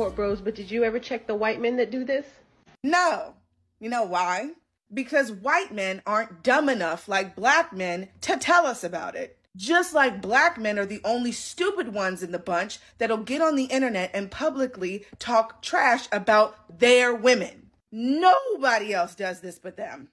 passport bros, but did you ever check the white men that do this? No. You know why? Because white men aren't dumb enough like black men to tell us about it. Just like black men are the only stupid ones in the bunch that'll get on the internet and publicly talk trash about their women. Nobody else does this but them.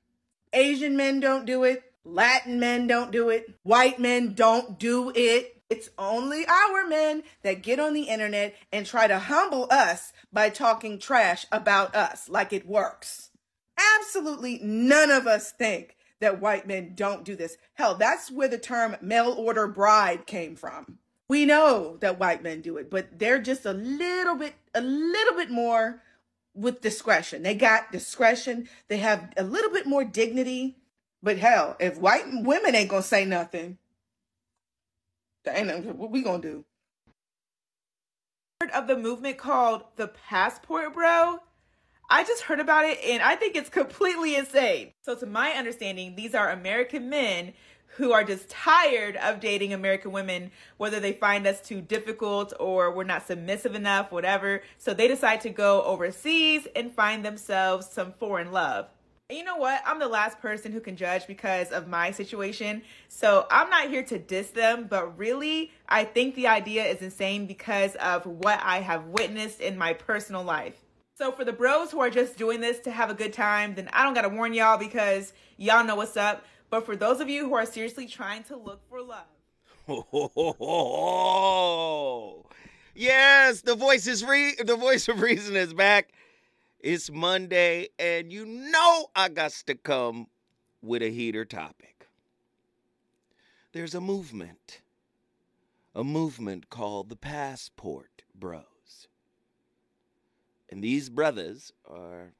Asian men don't do it. Latin men don't do it. White men don't do it. It's only our men that get on the internet and try to humble us by talking trash about us like it works. Absolutely none of us think that white men don't do this. Hell, that's where the term mail order bride came from. We know that white men do it, but they're just a little bit, a little bit more with discretion. They got discretion. They have a little bit more dignity. But hell, if white women ain't gonna say nothing, ain't nothing, what we gonna do? Heard of the movement called the Passport Bro? I just heard about it and I think it's completely insane. So, to my understanding, these are American men who are just tired of dating American women, whether they find us too difficult or we're not submissive enough, whatever. So, they decide to go overseas and find themselves some foreign love. And you know what? I'm the last person who can judge because of my situation. So I'm not here to diss them, but really, I think the idea is insane because of what I have witnessed in my personal life. So for the bros who are just doing this to have a good time, then I don't gotta warn y'all because y'all know what's up. But for those of you who are seriously trying to look for love. Oh, yes, the voice is re- the voice of reason is back. It's Monday, and you know I got to come with a heater topic. There's a movement, a movement called the Passport Bros. And these brothers are,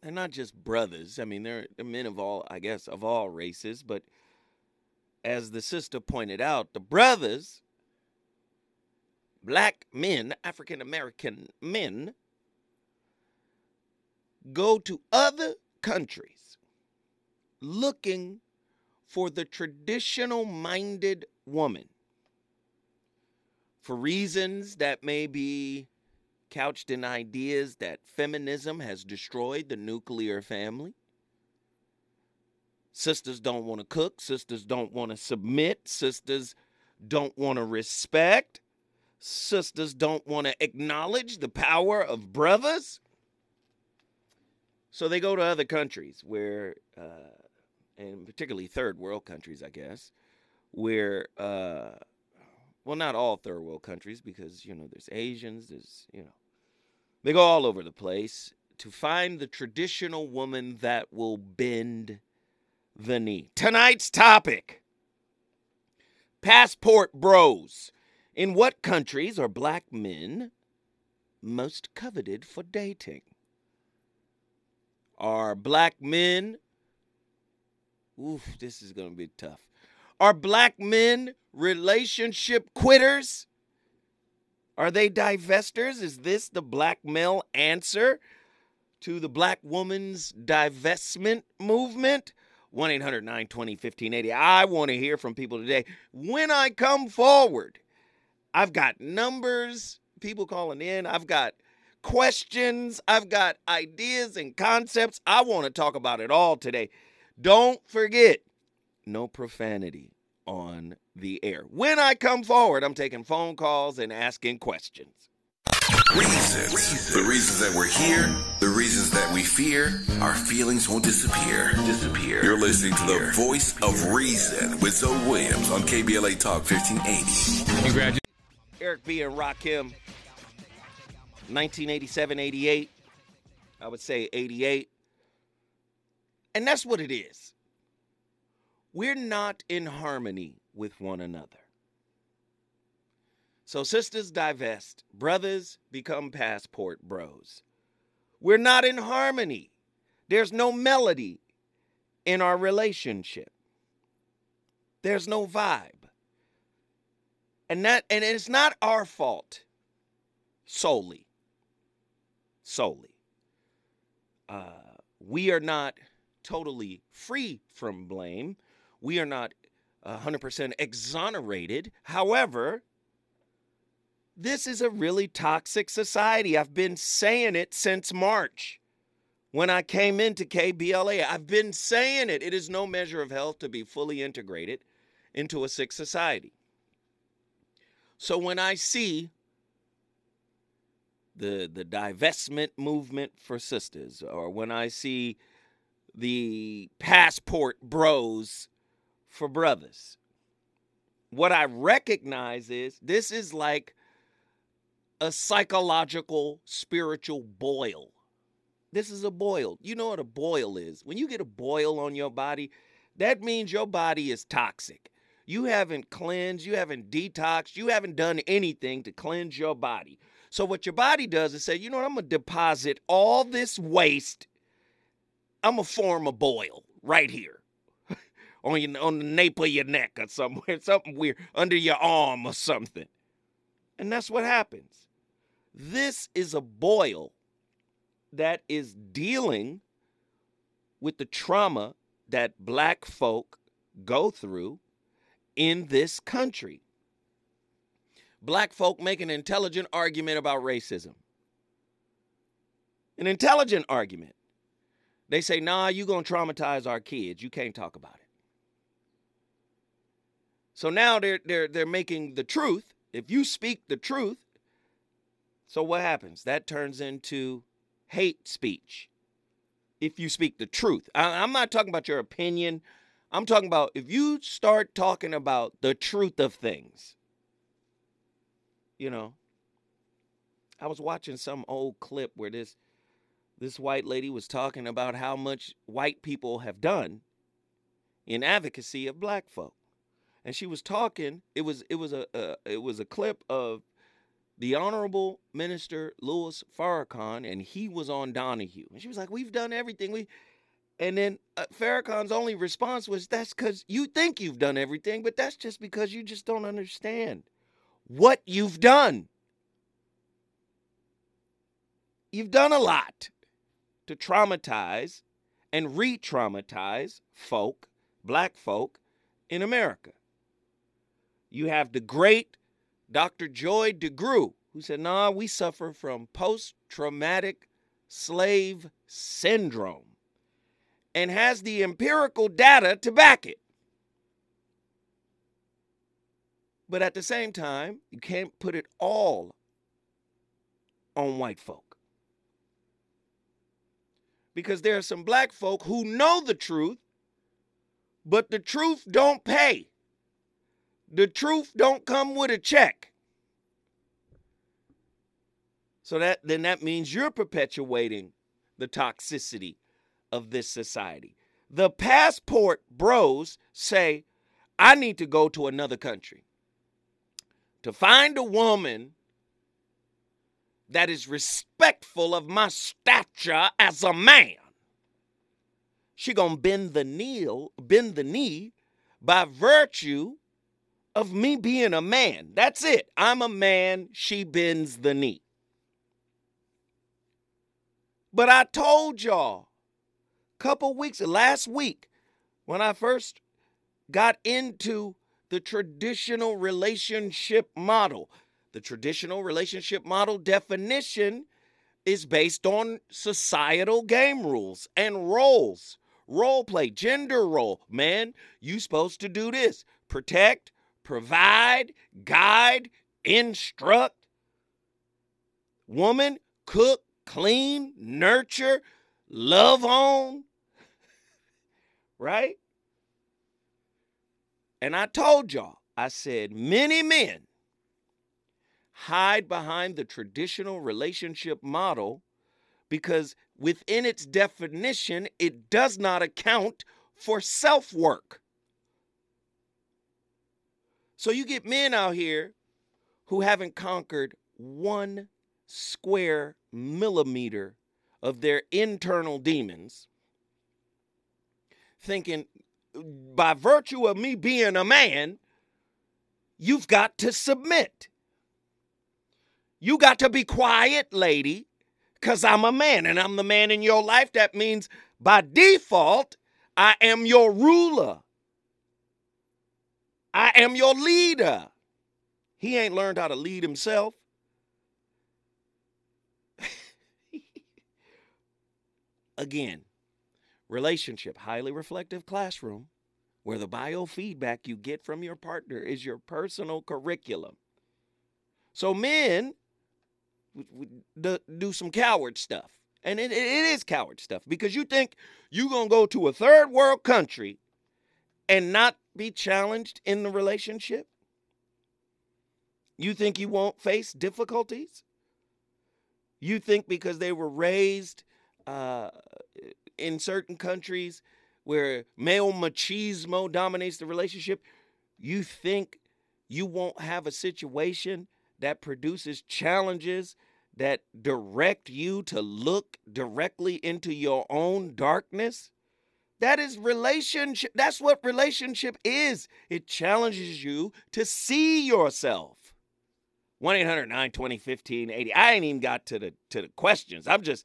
they're not just brothers. I mean, they're, they're men of all, I guess, of all races. But as the sister pointed out, the brothers, black men, African American men, go to other countries looking for the traditional minded woman for reasons that may be couched in ideas that feminism has destroyed the nuclear family. Sisters don't want to cook, sisters don't want to submit, sisters don't want to respect, sisters don't want to acknowledge the power of brothers. So they go to other countries where, uh, and particularly third world countries, I guess, where, uh, well, not all third world countries because, you know, there's Asians, there's, you know, they go all over the place to find the traditional woman that will bend the knee. Tonight's topic Passport Bros. In what countries are black men most coveted for dating? Are black men, oof, this is going to be tough. Are black men relationship quitters? Are they divestors? Is this the black male answer to the black woman's divestment movement? 1 800 920 1580. I want to hear from people today. When I come forward, I've got numbers, people calling in. I've got questions. I've got ideas and concepts. I want to talk about it all today. Don't forget, no profanity on the air. When I come forward, I'm taking phone calls and asking questions. Reasons. The reasons that we're here, the reasons that we fear, our feelings won't disappear. Disappear. You're listening to the voice of reason with Zoe Williams on KBLA Talk 1580. Congratulations. Eric B. and Rakim. 1987, 88. I would say 88. And that's what it is. We're not in harmony with one another. So sisters divest, brothers become passport bros. We're not in harmony. There's no melody in our relationship. There's no vibe. And that and it's not our fault solely. Solely. Uh, we are not totally free from blame. We are not 100% exonerated. However, This is a really toxic society. I've been saying it since March when I came into KBLA. I've been saying it. It is no measure of health to be fully integrated into a sick society. So when I see the the divestment movement for sisters, or when I see the passport bros for brothers, what I recognize is this is like a psychological spiritual boil. This is a boil. You know what a boil is? When you get a boil on your body, that means your body is toxic. You haven't cleansed, you haven't detoxed, you haven't done anything to cleanse your body. So what your body does is say, you know what, I'm gonna deposit all this waste. I'm gonna form a boil right here. on your on the nape of your neck or somewhere, something weird, under your arm or something. And that's what happens. This is a boil that is dealing with the trauma that black folk go through in this country black folk make an intelligent argument about racism. An intelligent argument. They say, nah, you're going to traumatize our kids. You can't talk about it. So now they're, they're, they're making the truth. If you speak the truth, so what happens? That turns into hate speech. If you speak the truth, I, I'm not talking about your opinion. I'm talking about if you start talking about the truth of things you know, I was watching some old clip where this this white lady was talking about how much white people have done in advocacy of black folk. And she was talking, it was it was a, it was a clip of the Honorable Minister Louis Farrakhan, and he was on Donahue. And she was like, We've done everything. We and then uh, Farrakhan's only response was, That's because you think you've done everything, but that's just because you just don't understand what you've done. You've done a lot to traumatize and re traumatize folk, black folk in America. You have the great Dr. Joy DeGruy, who said, nah, we suffer from post traumatic slave syndrome and has the empirical data to back it. But at the same time, you can't put it all on white folk. Because there are some black folk who know the truth, but the truth don't pay. The truth don't come with a check. So that then that means you're perpetuating the toxicity of this society. The passport bros say, I need to go to another country to find a woman that is respectful of my stature as a man. She gonna bend the knee, bend the knee by virtue of me being a man. That's it. I'm a man, she bends the knee. But I told y'all a couple weeks last week when I first got into the traditional relationship model. The traditional relationship model definition is based on societal game rules and roles. Role play, gender role. Man, you supposed to do this. Protect, provide, guide, instruct. Woman, cook, clean, nurture, love on. right? And I told y'all, I said, many men hide behind the traditional relationship model because within its definition, it does not account for self work. So you get men out here who haven't conquered one square millimeter of their internal demons, thinking, by virtue of me being a man, you've got to submit. You got to be quiet, lady, because I'm a man and I'm the man in your life. That means by default, I am your ruler. I am your leader. He ain't learned how to lead himself. Again, relationship, highly reflective classroom, where the biofeedback you get from your partner is your personal curriculum. So men do some coward stuff. And it, it is coward stuff because you think you're going to go to a third world country and not be challenged in the relationship? You think you won't face difficulties? You think because they were raised uh, in certain countries where male machismo dominates the relationship, you think you won't have a situation that produces challenges that direct you to look directly into your own darkness? That is relationship. That's what relationship is. It challenges you to see yourself. 1-800-920-1580. I ain't even got to the to the questions. I'm just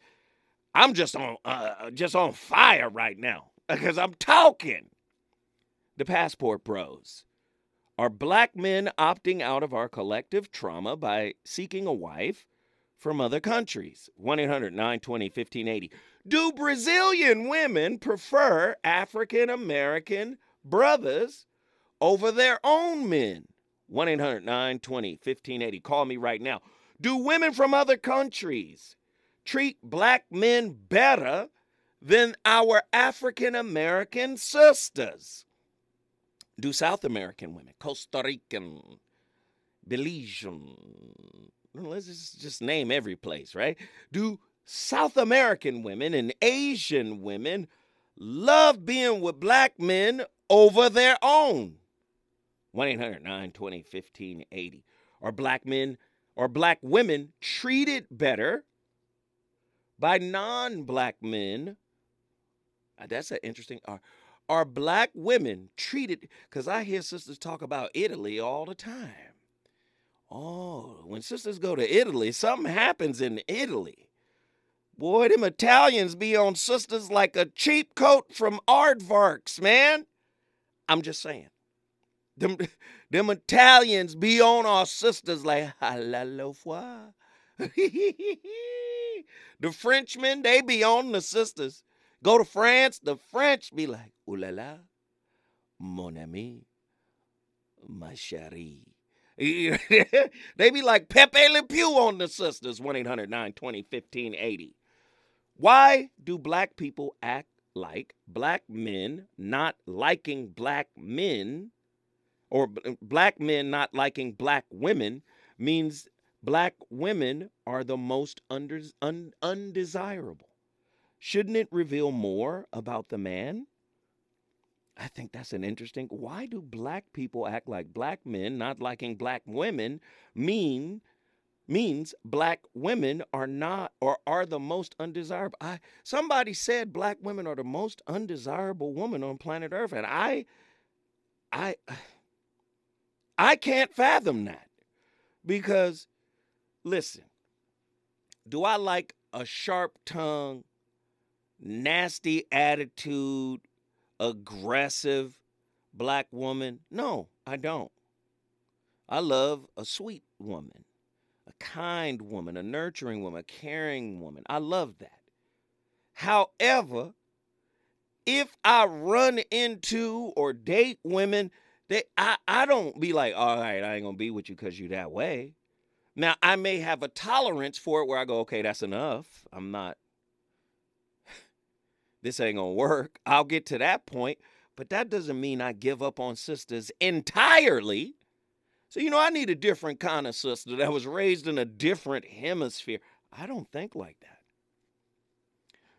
I'm just on uh, just on fire right now because I'm talking. The passport bros. Are black men opting out of our collective trauma by seeking a wife from other countries? 1 800 920 1580. Do Brazilian women prefer African American brothers over their own men? 1 800 920 1580. Call me right now. Do women from other countries treat black men better than our African American sisters? Do South American women, Costa Rican, Belizean, let's just, name every place, right? Do South American women and Asian women love being with black men over their own? 1 800 920 1580. Are black men or black women treated better by non black men? Uh, that's an interesting. Are, are black women treated? Because I hear sisters talk about Italy all the time. Oh, when sisters go to Italy, something happens in Italy. Boy, them Italians be on sisters like a cheap coat from Aardvarks, man. I'm just saying. Them, them Italians be on our sisters like halalo the Frenchmen, they be on the sisters. Go to France, the French be like, ooh la la, mon ami, ma chérie. they be like Pepe Le Pew on the sisters, 1 800 920 1580. Why do black people act like black men not liking black men, or black men not liking black women means black women are the most under, un, undesirable? Shouldn't it reveal more about the man? I think that's an interesting. Why do black people act like black men not liking black women mean means black women are not or are the most undesirable? I somebody said black women are the most undesirable woman on planet Earth and I I I can't fathom that. Because listen, do I like a sharp tongue nasty attitude, aggressive black woman? No, I don't. I love a sweet woman, a kind woman, a nurturing woman, a caring woman. I love that. However, if I run into or date women, they I, I don't be like, all right, I ain't gonna be with you because you that way. Now I may have a tolerance for it where I go, okay, that's enough. I'm not this ain't gonna work. I'll get to that point, but that doesn't mean I give up on sisters entirely. So, you know, I need a different kind of sister that was raised in a different hemisphere. I don't think like that.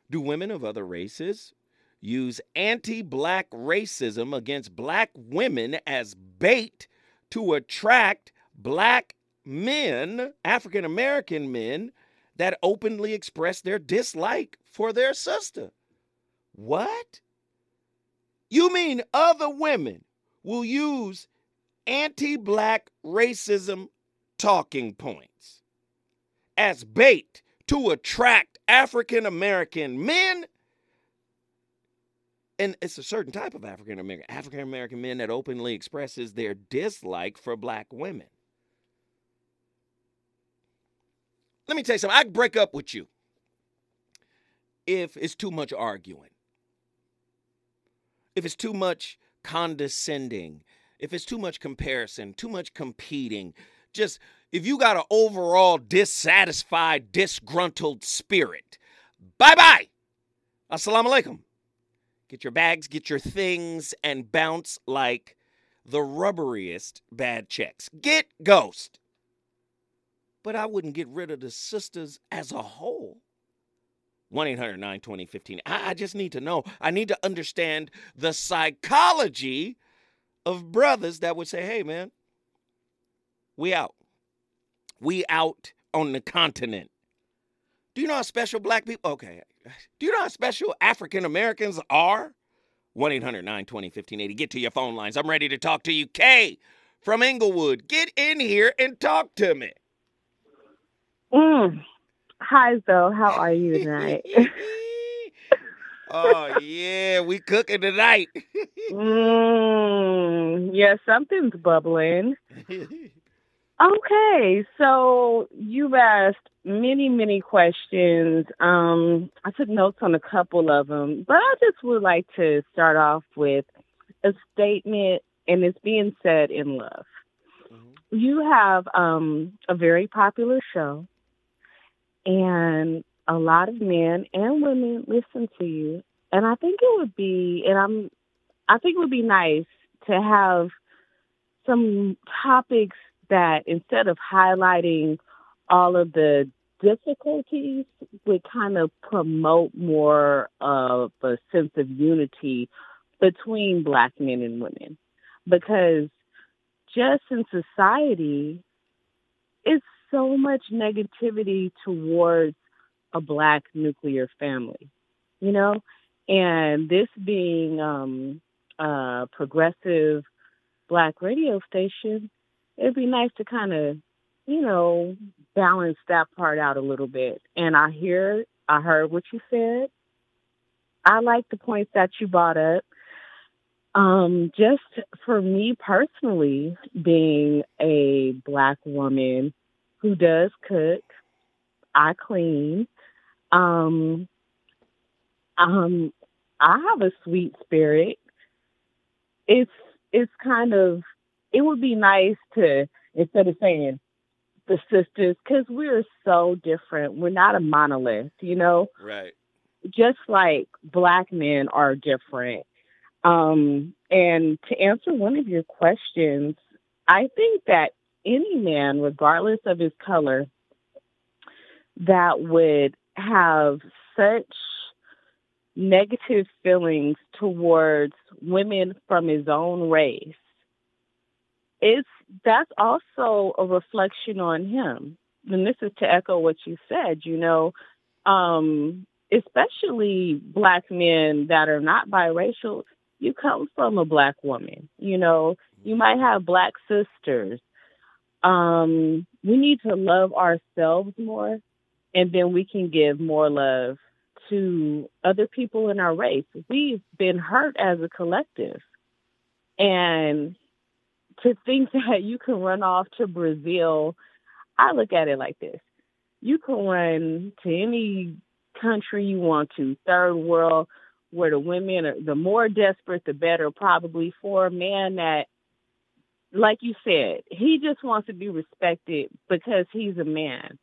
Do women of other races use anti black racism against black women as bait to attract black men, African American men, that openly express their dislike for their sister? What? You mean other women will use anti black racism talking points as bait to attract African American men? And it's a certain type of African American, African American men that openly expresses their dislike for black women. Let me tell you something. I break up with you if it's too much arguing, if it's too much condescending, if it's too much comparison, too much competing, just if you got an overall dissatisfied, disgruntled spirit, bye bye. Assalamu alaikum. Get your bags, get your things, and bounce like the rubberiest bad checks. Get ghost. But I wouldn't get rid of the sisters as a whole. 1 800 920 15. I just need to know. I need to understand the psychology of brothers that would say, hey, man, we out. We out on the continent. Do you know how special black people? Okay. Do you know how special African Americans are? 1 800 920 1580. Get to your phone lines. I'm ready to talk to you. Kay from Inglewood, get in here and talk to me. Mm. Hi, Zoe. How are you tonight? oh yeah, we cooking tonight. mm, yeah, something's bubbling. Okay, so you've asked many, many questions. Um, I took notes on a couple of them, but I just would like to start off with a statement, and it's being said in love. Mm-hmm. You have um, a very popular show and a lot of men and women listen to you. And I think it would be, and I'm, I think it would be nice to have some topics that instead of highlighting all of the difficulties would kind of promote more of a sense of unity between black men and women because just in society it's so much negativity towards a black nuclear family, you know? And this being um, a progressive black radio station, it'd be nice to kind of, you know, balance that part out a little bit. And I hear, I heard what you said. I like the points that you brought up. Um, just for me personally, being a black woman who does cook. I clean. Um, um, I have a sweet spirit. It's it's kind of it would be nice to instead of saying the sisters because we're so different. We're not a monolith, you know. Right. Just like black men are different. Um, and to answer one of your questions, I think that any man, regardless of his color, that would have such negative feelings towards women from his own race, it's that's also a reflection on him. And this is to echo what you said, you know, um, especially black men that are not biracial, you come from a black woman, you know, you might have black sisters um, we need to love ourselves more, and then we can give more love to other people in our race. We've been hurt as a collective. And to think that you can run off to Brazil, I look at it like this. You can run to any country you want to, third world, where the women are the more desperate, the better, probably for a man that like you said, he just wants to be respected because he's a man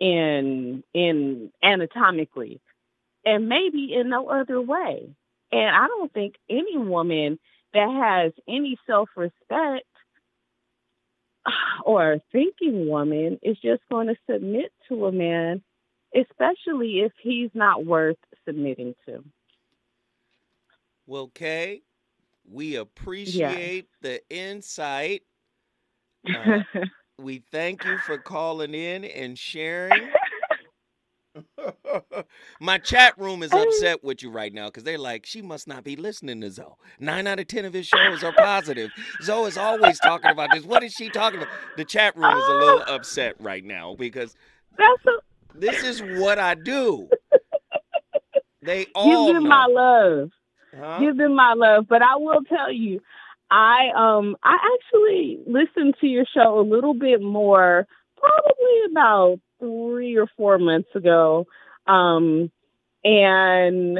in in anatomically and maybe in no other way. And I don't think any woman that has any self-respect or thinking woman is just going to submit to a man, especially if he's not worth submitting to. Well, Kay, we appreciate yeah. the insight. Uh, we thank you for calling in and sharing. My chat room is upset with you right now because they're like, she must not be listening to Zoe. Nine out of ten of his shows are positive. Zoe is always talking about this. What is she talking about? The chat room is a little upset right now because this is what I do. They all Give them know. my love. Huh? Give them my love. But I will tell you, I um I actually listened to your show a little bit more, probably about three or four months ago. Um and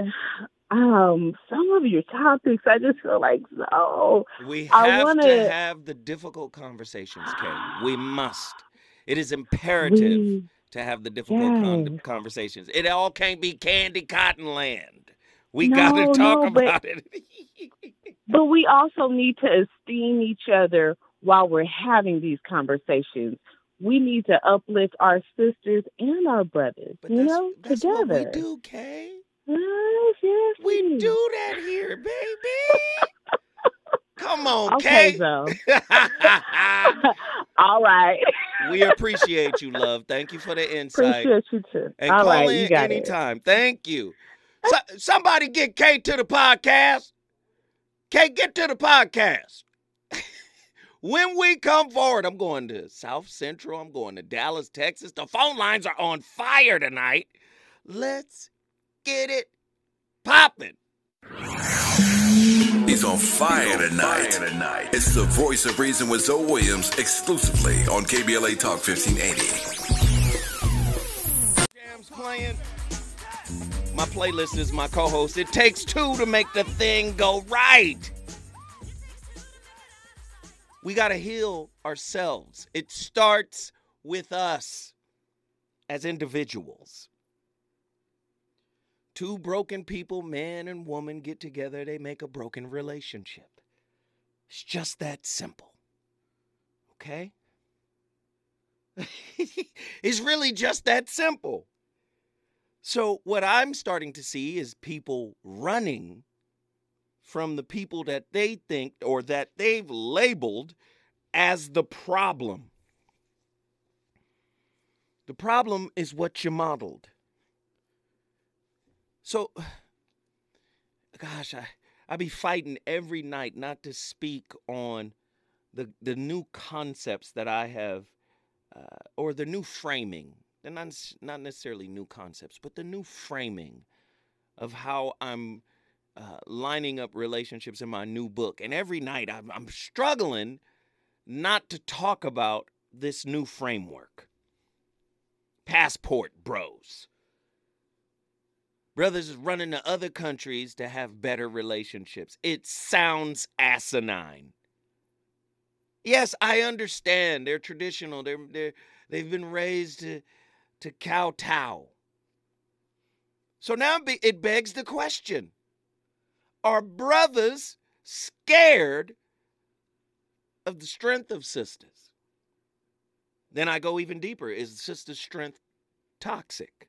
um some of your topics I just feel like so We I have wanna- to have the difficult conversations, Kay. We must. It is imperative we to have the difficult con- conversations. It all can't be candy cotton land. We got to talk no, but- about it. but we also need to esteem each other while we're having these conversations. We need to uplift our sisters and our brothers, But you know, that's together. what we do, Kay. Yes, yes, We do that here, baby. Come on, Okay, Kay. so all right. we appreciate you, love. Thank you for the insight. Appreciate you too. And all call right, in you got it. anytime. Thank you. So, somebody get Kay to the podcast. Kay, get to the podcast. when we come forward, I'm going to South Central. I'm going to Dallas, Texas. The phone lines are on fire tonight. Let's get it popping. He's on fire tonight. It's the voice of reason with Zoe Williams exclusively on KBLA Talk 1580. Jams playing. My playlist is my co-host. It takes two to make the thing go right. We got to heal ourselves. It starts with us as individuals. Two broken people, man and woman, get together, they make a broken relationship. It's just that simple. Okay? it's really just that simple. So, what I'm starting to see is people running from the people that they think or that they've labeled as the problem. The problem is what you modeled. So, gosh, I, I be fighting every night not to speak on the, the new concepts that I have uh, or the new framing. They're not, not necessarily new concepts, but the new framing of how I'm uh, lining up relationships in my new book. And every night I'm, I'm struggling not to talk about this new framework. Passport bros. Brothers running to other countries to have better relationships. It sounds asinine. Yes, I understand. They're traditional. They're, they're they've been raised to to kowtow. So now it begs the question: Are brothers scared of the strength of sisters? Then I go even deeper: Is sister's strength toxic?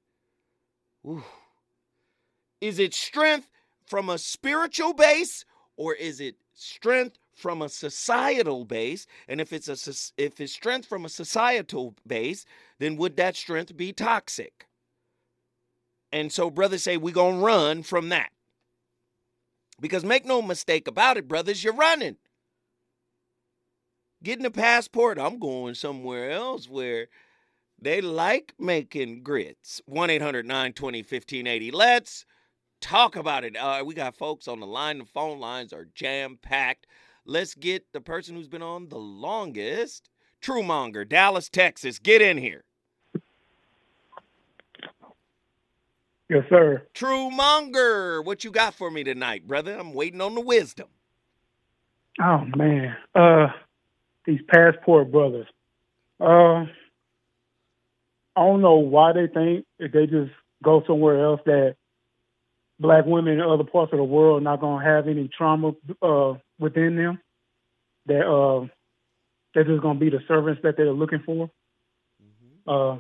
Ooh. Is it strength from a spiritual base, or is it strength from a societal base? And if it's a if it's strength from a societal base, then would that strength be toxic? And so brothers say we're gonna run from that. Because make no mistake about it, brothers, you're running. Getting a passport, I'm going somewhere else where they like making grits. 1 800 920 1580. Let's talk about it. Uh, we got folks on the line. The phone lines are jam packed. Let's get the person who's been on the longest, Truemonger, Dallas, Texas. Get in here. Yes, sir. Truemonger, what you got for me tonight, brother? I'm waiting on the wisdom. Oh man, uh, these passport brothers. Uh, I don't know why they think if they just go somewhere else that black women in other parts of the world not gonna have any trauma uh, within them. That uh, they're just gonna be the servants that they're looking for. Uh,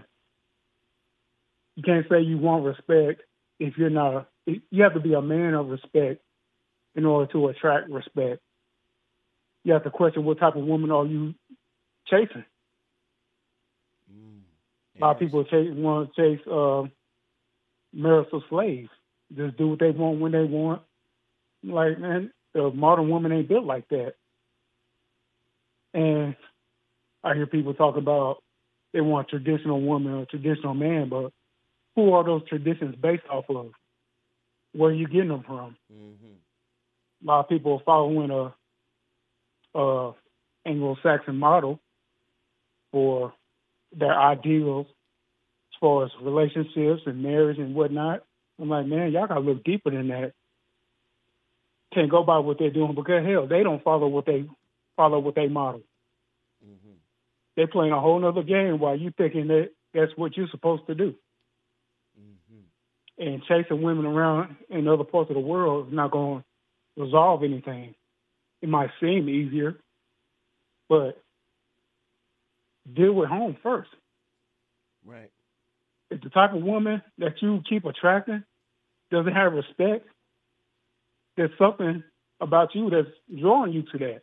you can't say you want respect if you're not. A, you have to be a man of respect in order to attract respect. You have to question what type of woman are you chasing. A lot of people chase, want to chase uh, marital slaves. Just do what they want when they want. Like, man, the modern woman ain't built like that. And I hear people talk about they want a traditional woman or a traditional man, but who are those traditions based off of? Where are you getting them from? Mm-hmm. A lot of people are following a, a Anglo-Saxon model for their ideals as far as relationships and marriage and whatnot. I'm like, man, y'all gotta look deeper than that. Can't go by what they're doing because hell, they don't follow what they follow what they model. Mm-hmm. They're playing a whole nother game while you thinking that that's what you're supposed to do. Mm-hmm. And chasing women around in other parts of the world is not going to resolve anything. It might seem easier, but deal with home first. Right. If the type of woman that you keep attracting doesn't have respect, there's something about you that's drawing you to that.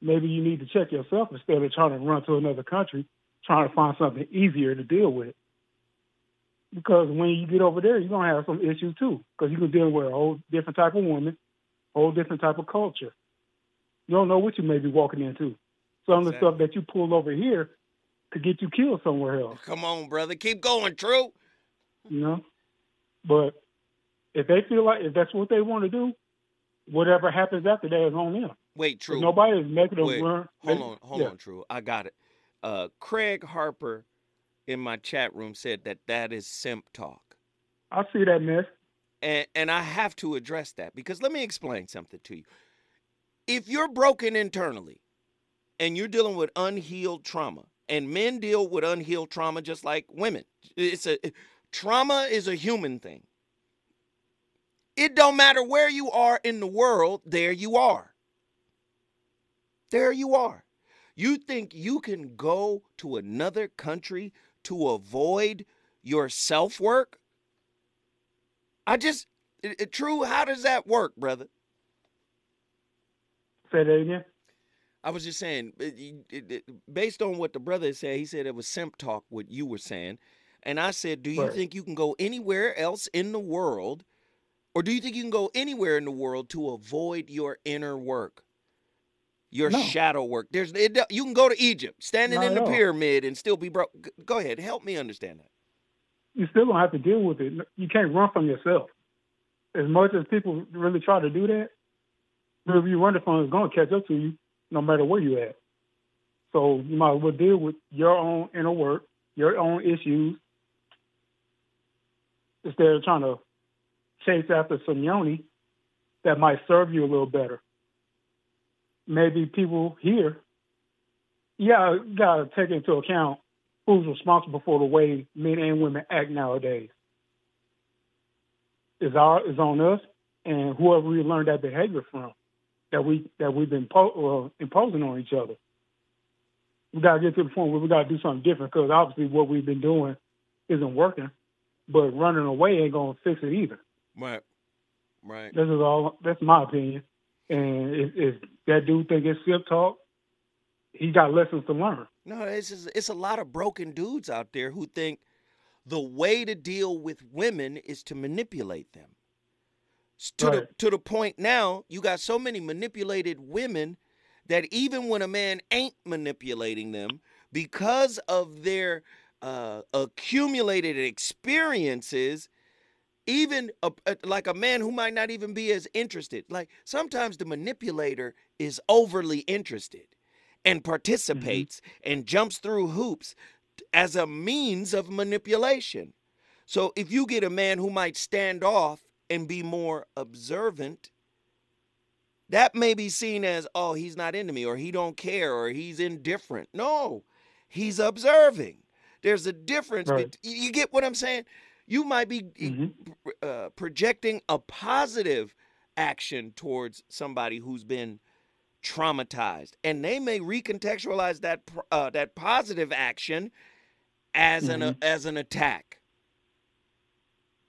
Maybe you need to check yourself instead of trying to run to another country, trying to find something easier to deal with. Because when you get over there, you're gonna have some issues too. Because you can deal with a whole different type of woman, whole different type of culture. You don't know what you may be walking into. Some of the stuff that you pull over here could get you killed somewhere else. Come on, brother. Keep going, True. you know. But if they feel like if that's what they want to do, whatever happens after that is on them. Wait, True. Nobody is making them Wait, learn. Hold on, hold yeah. on, True. I got it. Uh, Craig Harper in my chat room said that that is simp talk. I see that mess. And, and I have to address that because let me explain something to you. If you're broken internally and you're dealing with unhealed trauma, and men deal with unhealed trauma just like women, it's a trauma is a human thing. It don't matter where you are in the world, there you are. There you are. You think you can go to another country to avoid your self work? I just, it, it- true, how does that work, brother? Say that again. I was just saying, it- based on what the brother said, he said it was simp talk, what you were saying. And I said, Do you Right. think you can go anywhere else in the world, or do you think you can go anywhere in the world to avoid your inner work, your No. shadow work? There's, it, you can go to Egypt, standing Not in the all. pyramid, and still be broke. Go ahead, help me understand that. You still gonna have to deal with it. You can't run from yourself. As much as people really try to do that, whoever you running from is gonna catch up to you, no matter where you at. So you might as well deal with your own inner work, your own issues, instead of trying to chase after some that might serve you a little better. Maybe people here, yeah, gotta take into account who's responsible for the way men and women act nowadays. Is our is on us and whoever we learned that behavior from, that we that we've been po- uh, imposing on each other. We gotta get to the point where we gotta do something different because obviously what we've been doing isn't working. But running away ain't gonna fix it either. Right, right. This is all. That's my opinion. And if, if that dude think it's simp talk, he got lessons to learn. No, it's just, it's a lot of broken dudes out there who think the way to deal with women is to manipulate them. S- To the to the point now, you got so many manipulated women that even when a man ain't manipulating them, because of their uh, accumulated experiences, even a, a- like a man who might not even be as interested. Like sometimes the manipulator is overly interested and mm-hmm. participates and jumps through hoops as a means of manipulation. So if you get a man who might stand off and be more observant, that may be seen as, oh, he's not into me or he don't care or he's indifferent. No, he's observing. There's a difference. Right. you get what I'm saying? You might be Mhm. uh, projecting a positive action towards somebody who's been traumatized, and they may recontextualize that uh, that positive action as an Mhm. as an attack,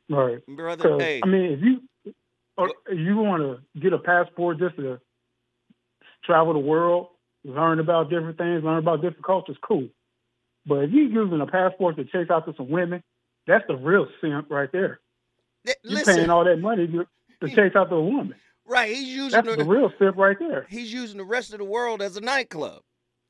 Right. brother. Hey, I mean, if you or if you want to get a passport just to travel the world, learn about different things, learn about different cultures, cool. But if you're using a passport to chase after some women, that's the real simp right there. th- You're listen, paying all that money to, to chase after a woman. right? He's using That's the, the real simp right there. he's using the rest of the world as a nightclub.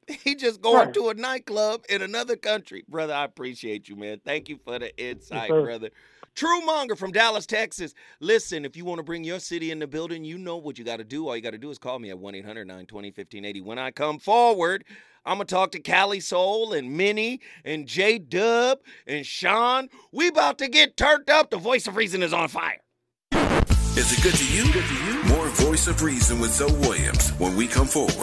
He just going Right. to a nightclub in another country. Brother, I appreciate you, man. Thank you for the insight, sir. brother. True Monger from Dallas, Texas. Listen, if you want to bring your city in the building, you know what you got to do. All you got to do is call me at 1 800 920 1580. When I come forward, I'm gonna talk to Cali Soul and Minnie and J Dub and Sean. We about to get turned up. The voice of reason is on fire. Is it good to you? Good to you? More Voice of Reason with Zoe Williams when we come forward.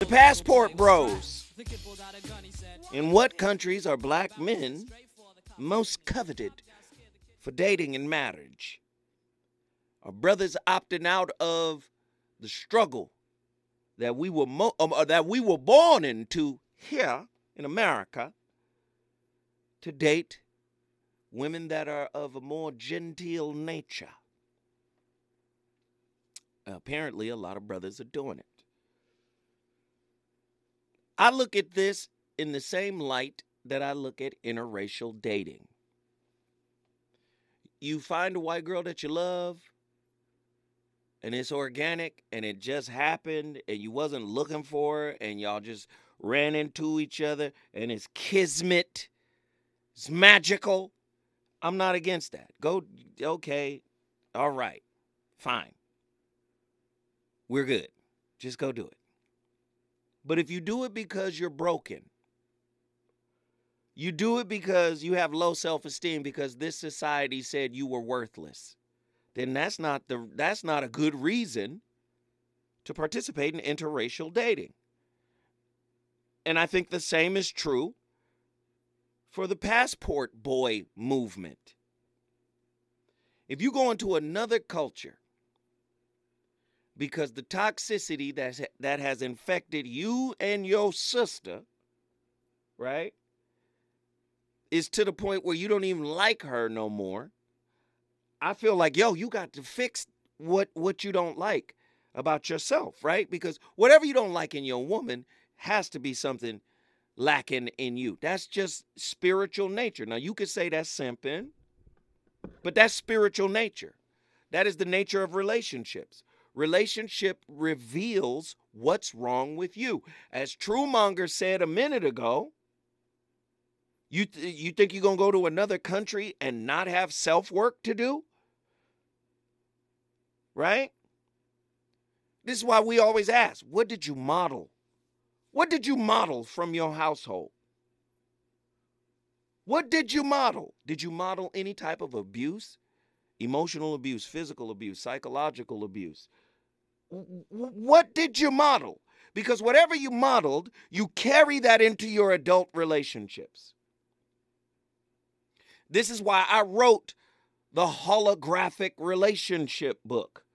The Passport Bros. In what countries are black men most coveted for dating and marriage? Are brothers opting out of the struggle that we were mo- um, uh, that we were born into here in America to date women that are of a more genteel nature? Apparently, a lot of brothers are doing it. I look at this in the same light that I look at interracial dating. You find a white girl that you love, and it's organic, and it just happened, and you wasn't looking for it and y'all just ran into each other, and it's kismet, it's magical. I'm not against that. Go, okay, all right, fine. We're good. Just go do it. But if you do it because you're broken, you do it because you have low self-esteem because this society said you were worthless, then that's not the that's not a good reason to participate in interracial dating. And I think the same is true for the passport boy movement. If you go into another culture because the toxicity that's, that has infected you and your sister, right, is to the point where you don't even like her no more. I feel like, yo, you got to fix what what you don't like about yourself, right? Because whatever you don't like in your woman has to be something lacking in you. That's just spiritual nature. Now you could say that's simping, but that's spiritual nature. That is the nature of relationships. Relationship reveals what's wrong with you. As Truemonger said a minute ago, you th- you think you're going to go to another country and not have self-work to do? Right? This is why we always ask, what did you model? What did you model from your household? What did you model? Did you model any type of abuse? Emotional abuse, physical abuse, psychological abuse? What did you model? Because whatever you modeled, you carry that into your adult relationships. This is why I wrote the holographic relationship book.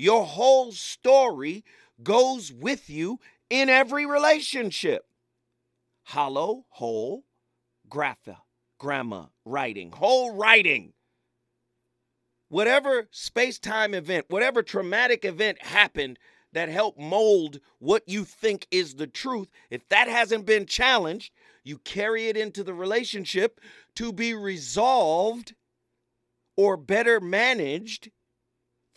Your whole story goes with you in every relationship. Hollow, whole, grapha, grammar, writing, whole writing. Whatever space time event, whatever traumatic event happened that helped mold what you think is the truth, if that hasn't been challenged, you carry it into the relationship to be resolved or better managed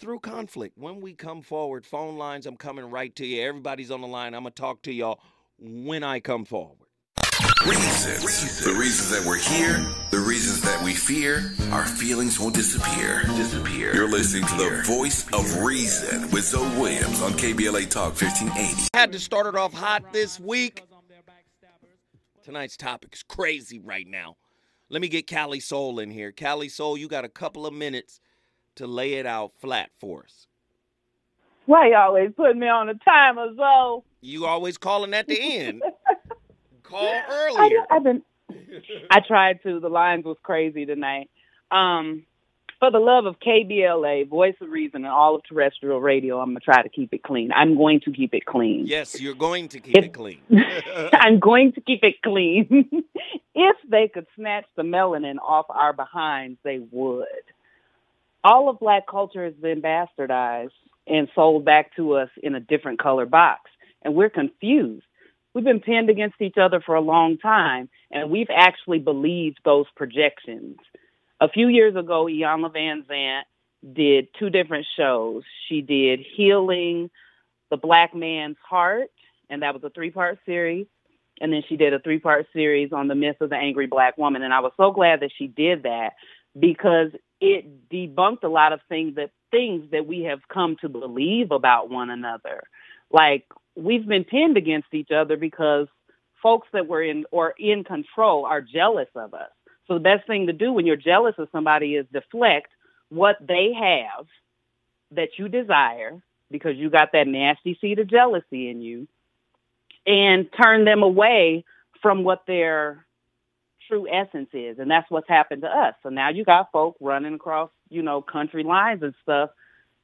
through conflict. When we come forward, phone lines, I'm coming right to you. Everybody's on the line. I'm going to talk to y'all when I come forward. Reasons. The reasons that we're here, the reasons that we fear, our feelings won't disappear. Disappear. You're listening to the voice of reason with Zoe Williams on KBLA Talk 1580. Had to start it off hot this week. Tonight's topic is crazy right now. Let me get Cali Soul in here. Cali Soul, you got a couple of minutes to lay it out flat for us. Why you always put me on a timer, Zoe? You always calling at the end. Call I, earlier. I've been. I tried to. The lines was crazy tonight. Um, for the love of KBLA, Voice of Reason, and all of terrestrial radio, I'm gonna try to keep it clean. I'm going to keep it clean. Yes, you're going to keep If- it clean. I'm going to keep it clean. if they could snatch the melanin off our behinds, they would. All of black culture has been bastardized and sold back to us in a different color box, and we're confused. We've been pinned against each other for a long time, and we've actually believed those projections. A few years ago, Iyanla Vanzant did two different shows. She did Healing the Black Man's Heart, and that was a three-part series. And then she did a three-part series on the myth of the angry black woman. And I was so glad that she did that because it debunked a lot of things that things that we have come to believe about one another. Like we've been pinned against each other because folks that were in or in control are jealous of us. So the best thing to do when you're jealous of somebody is deflect what they have that you desire because you got that nasty seed of jealousy in you and turn them away from what their true essence is. And that's what's happened to us. So now you got folk running across, you know, country lines and stuff,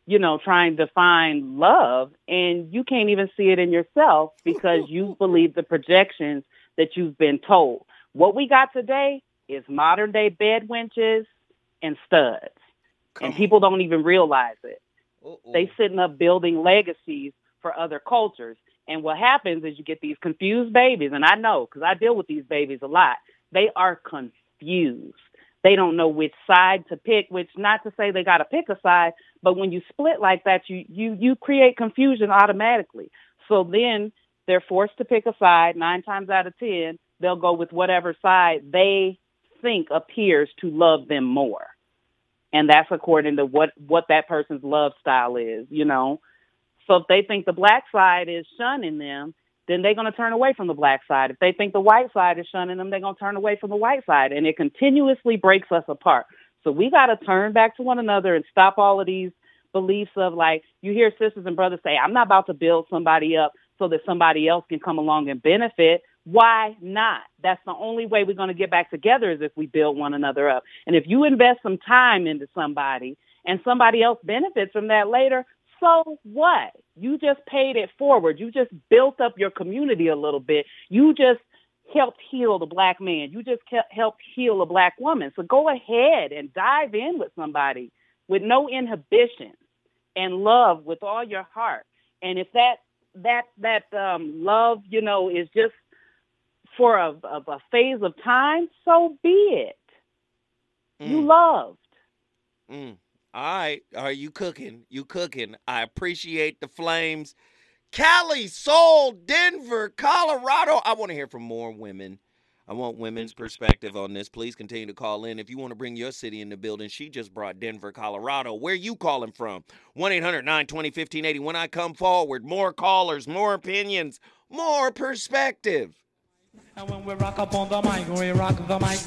you know, trying to find love and you can't even see it in yourself because you believe the projections that you've been told. What we got today is modern day bed wenches and studs. Come and people don't even realize it. on. They sitting up building legacies for other cultures. And what happens is you get these confused babies, and I know because I deal with these babies a lot. They are confused. They don't know which side to pick. Which not to say they got to pick a side, but when you split like that, you you you create confusion automatically. So then they're forced to pick a side. Nine times out of ten, they'll go with whatever side they think appears to love them more and that's according to what what that person's love style is you know so if they think the black side is shunning them then they're going to turn away from the black side if they think the white side is shunning them they're going to turn away from the white side and it continuously breaks us apart so we got to turn back to one another and stop all of these beliefs of like you hear sisters and brothers say i'm not about to build somebody up so that somebody else can come along and benefit why not? That's the only way we're going to get back together is if we build one another up. And if you invest some time into somebody and somebody else benefits from that later, so what? You just paid it forward. You just built up your community a little bit. You just helped heal the black man. You just helped heal a black woman. So go ahead and dive in with somebody with no inhibition and love with all your heart. And if that that that um, love, you know, is just for a, a, a phase of time, so be it. Mm. You loved. Mm. All right. Are you cooking? You cooking. I appreciate the flames. Cali Soul, Denver, Colorado. I want to hear from more women. I want women's perspective on this. Please continue to call in. If you want to bring your city in the building, she just brought Denver, Colorado. Where are you calling from? 1 800 920 1580. When I come forward, more callers, more opinions, more perspective. And when we rock up on the mic, we rock the mic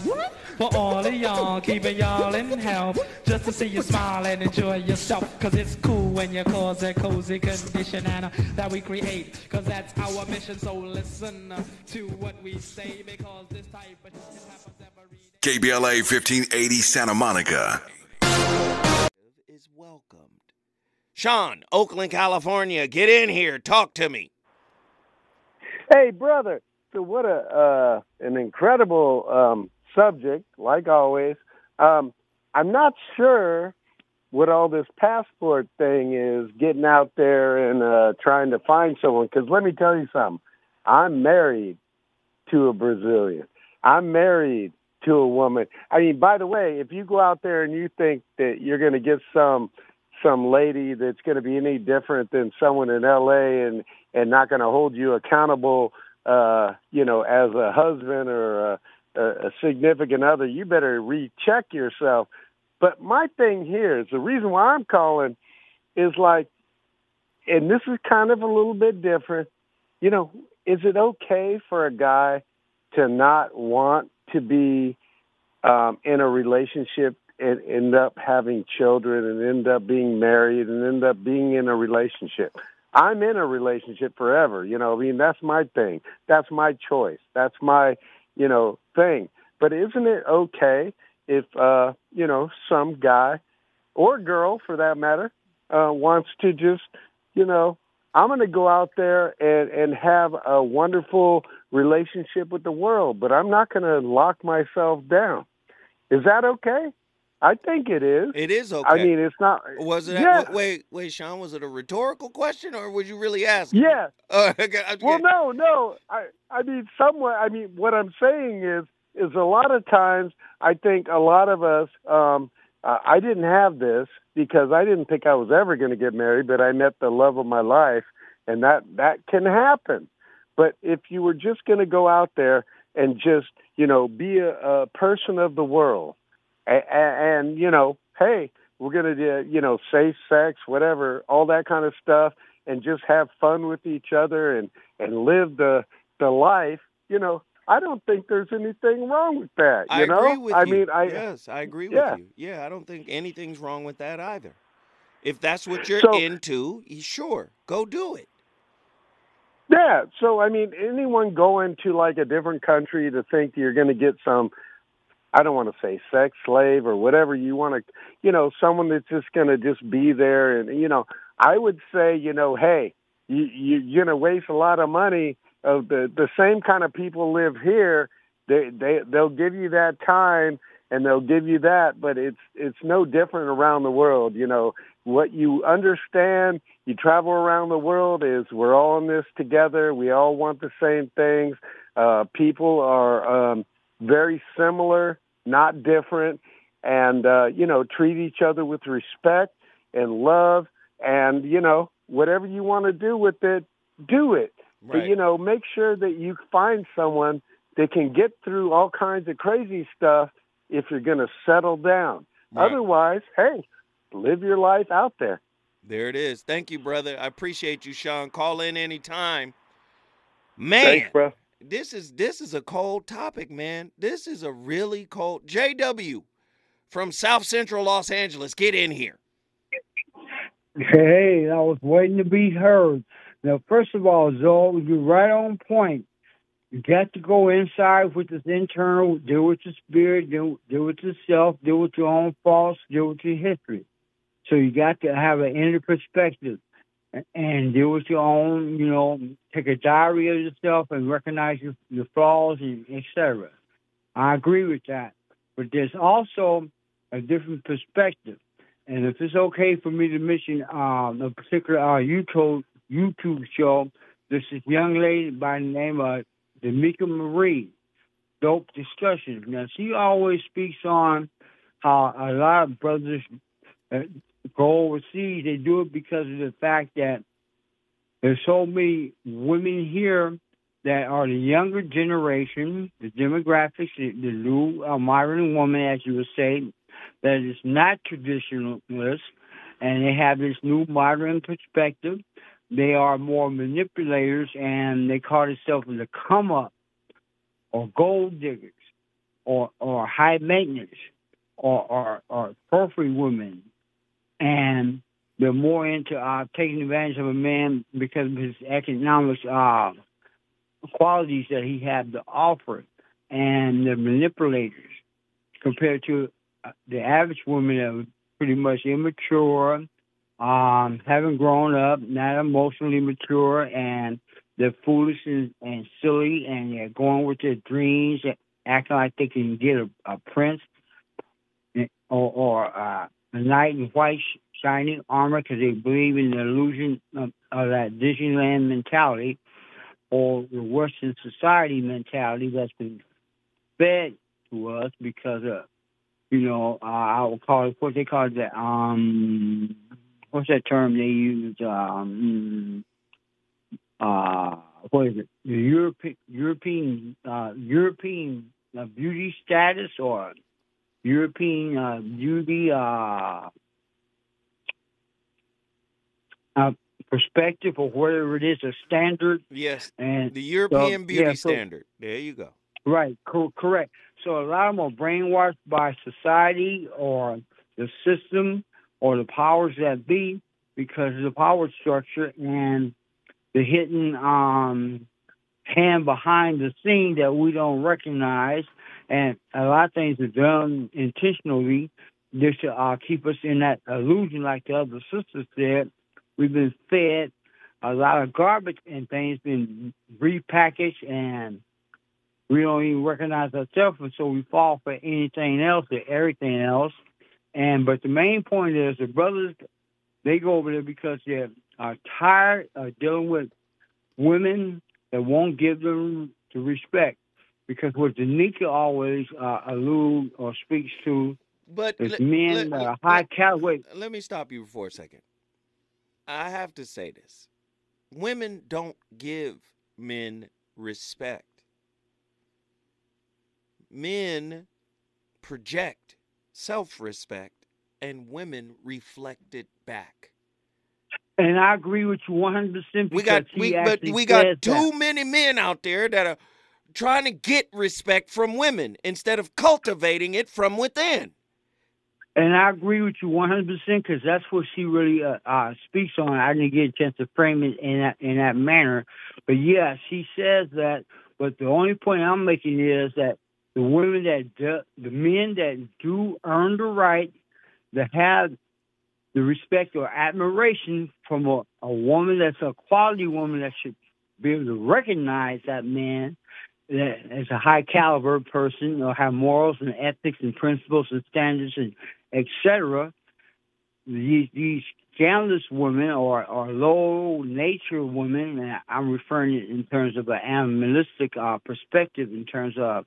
for all of y'all, keeping y'all in health. Just to see you smile and enjoy yourself. Cause it's cool when you cause a cozy condition and uh, that we create. Cause that's our mission. So listen uh, to what we say because this type of shit happens every day. KBLA 1580 Santa Monica. Is welcomed. Sean, Oakland, California, get in here. Talk to me. Hey, brother. So what a uh, an incredible um, subject, like always. Um, I'm not sure what all this passport thing is, getting out there and uh, trying to find someone. Because let me tell you something. I'm married to a Brazilian. I'm married to a woman. I mean, by the way, if you go out there and you think that you're going to get some some lady that's going to be any different than someone in LA and and not going to hold you accountable uh, you know, as a husband or a, a significant other, you better recheck yourself. But my thing here is the reason why I'm calling is like, and this is kind of a little bit different. You know, is it okay for a guy to not want to be um, in a relationship and end up having children and end up being married and end up being in a relationship? I'm in a relationship forever. You know, I mean, that's my thing. That's my choice. That's my, you know, thing. But isn't it okay if, uh, you know, some guy or girl for that matter, uh, wants to just, you know, I'm going to go out there and, and have a wonderful relationship with the world, but I'm not going to lock myself down. Is that okay? I think it is. It is okay. I mean, it's not. was it? Yeah. Wait, wait, Sean. Was it a rhetorical question, or was you really asking? Yeah. Uh, okay, okay. Well, no, no. I, I mean, somewhat. I mean, what I'm saying is, is a lot of times I think a lot of us. Um, uh, I didn't have this because I didn't think I was ever going to get married, but I met the love of my life, and that that can happen. But if you were just going to go out there and just, you know, be a, a person of the world, and, and you know, hey, we're going to do, you know, safe sex, whatever, all that kind of stuff, and just have fun with each other and and live the the life, you know, I don't think there's anything wrong with that. You I know, agree with I you. mean, I yes, I agree yeah. with you. Yeah, I don't think anything's wrong with that either. If that's what you're So- into, sure, go do it. Yeah, so I mean, anyone going to like a different country to think you're going to get some, I don't want to say sex slave or whatever you want to, you know, someone that's just going to just be there, and you know, I would say, you know, hey, you, you you're going to waste a lot of money. Of the the same kind of people live here. They they they'll give you that time and they'll give you that, but it's it's no different around the world. You know, what you understand, you travel around the world is we're all in this together. We all want the same things. Uh, people are um, very similar, not different, and uh, you know treat each other with respect and love. And you know whatever you want to do with it, do it. But you know, make sure that you find someone that can get through all kinds of crazy stuff if you're going to settle down. Right. Otherwise, hey, live your life out there. There it is. Thank you, brother. I appreciate you, Sean. Call in anytime. Man, Thanks, bro. This is this is a cold topic, man. This is a really cold. JW from South Central Los Angeles, get in here. Hey, I was waiting to be heard. Now, first of all, Zoe, you're right on point. You got to go inside with this internal, deal with your spirit, deal, deal with yourself, deal with your own faults, deal with your history. So you got to have an inner perspective and deal with your own, you know, take a diary of yourself and recognize your, your flaws and et cetera. I agree with that. But there's also a different perspective. And if it's okay for me to mention um, a particular uh, YouTube YouTube show, this is young lady by the name of Demika Marie. Dope discussions. Now she always speaks on how a lot of brothers uh, go overseas. They do it because of the fact that there's so many women here that are the younger generation, the demographics, the, the new uh, modern woman, as you would say, that is not traditionalist, and they have this new modern perspective. They are more manipulators, and they call themselves the come up, or gold diggers, or or high maintenance, or or, or trophy women, and they're more into uh, taking advantage of a man because of his economic uh, qualities that he had to offer, and the manipulators compared to uh, the average woman that was pretty much immature, um, haven't grown up, not emotionally mature, and they're foolish and, and silly, and they're going with their dreams, acting like they can get a, a prince or, or uh, a knight in white sh- shining armor because they believe in the illusion of, of that Disneyland mentality or the Western society mentality that's been fed to us because of you know, uh, I would call it what they call it the um what's that term they use? Um uh what is it? The European European uh European uh, beauty status or European uh, beauty uh, uh perspective or whatever it is, a standard Yes, and the European so- beauty yeah, so- standard. There you go. Right, co- correct. So a lot of them are brainwashed by society or the system or the powers that be because of the power structure and the hidden um, hand behind the scene that we don't recognize. And a lot of things are done intentionally just to uh, keep us in that illusion, like the other sister said. We've been fed a lot of garbage and things been repackaged and we don't even recognize ourselves, and so we fall for anything else or everything else. And but the main point is the brothers they go over there because they're are tired of dealing with women that won't give them the respect. Because what Danica always uh, allude or speaks to But is let- men let- that are high caliber. let me stop you for a second. I have to say this. Women don't give men respect. Men project self respect, and women reflect it back. And I agree with you 100% because We got we but we got says too that. many men out there that are trying to get respect from women instead of cultivating it from within. And I agree with you 100% because that's what she really uh, uh, speaks on. I didn't get a chance to frame it in that in that manner, but yeah, she says that. But the only point I'm making is that the women that do, the men that do earn the right to have the respect or admiration from a, a woman that's a quality woman that should be able to recognize that man that as a high caliber person or have morals and ethics and principles and standards and etc. These these scandalous women or, or low nature women, and I'm referring it in terms of an animalistic uh, perspective, in terms of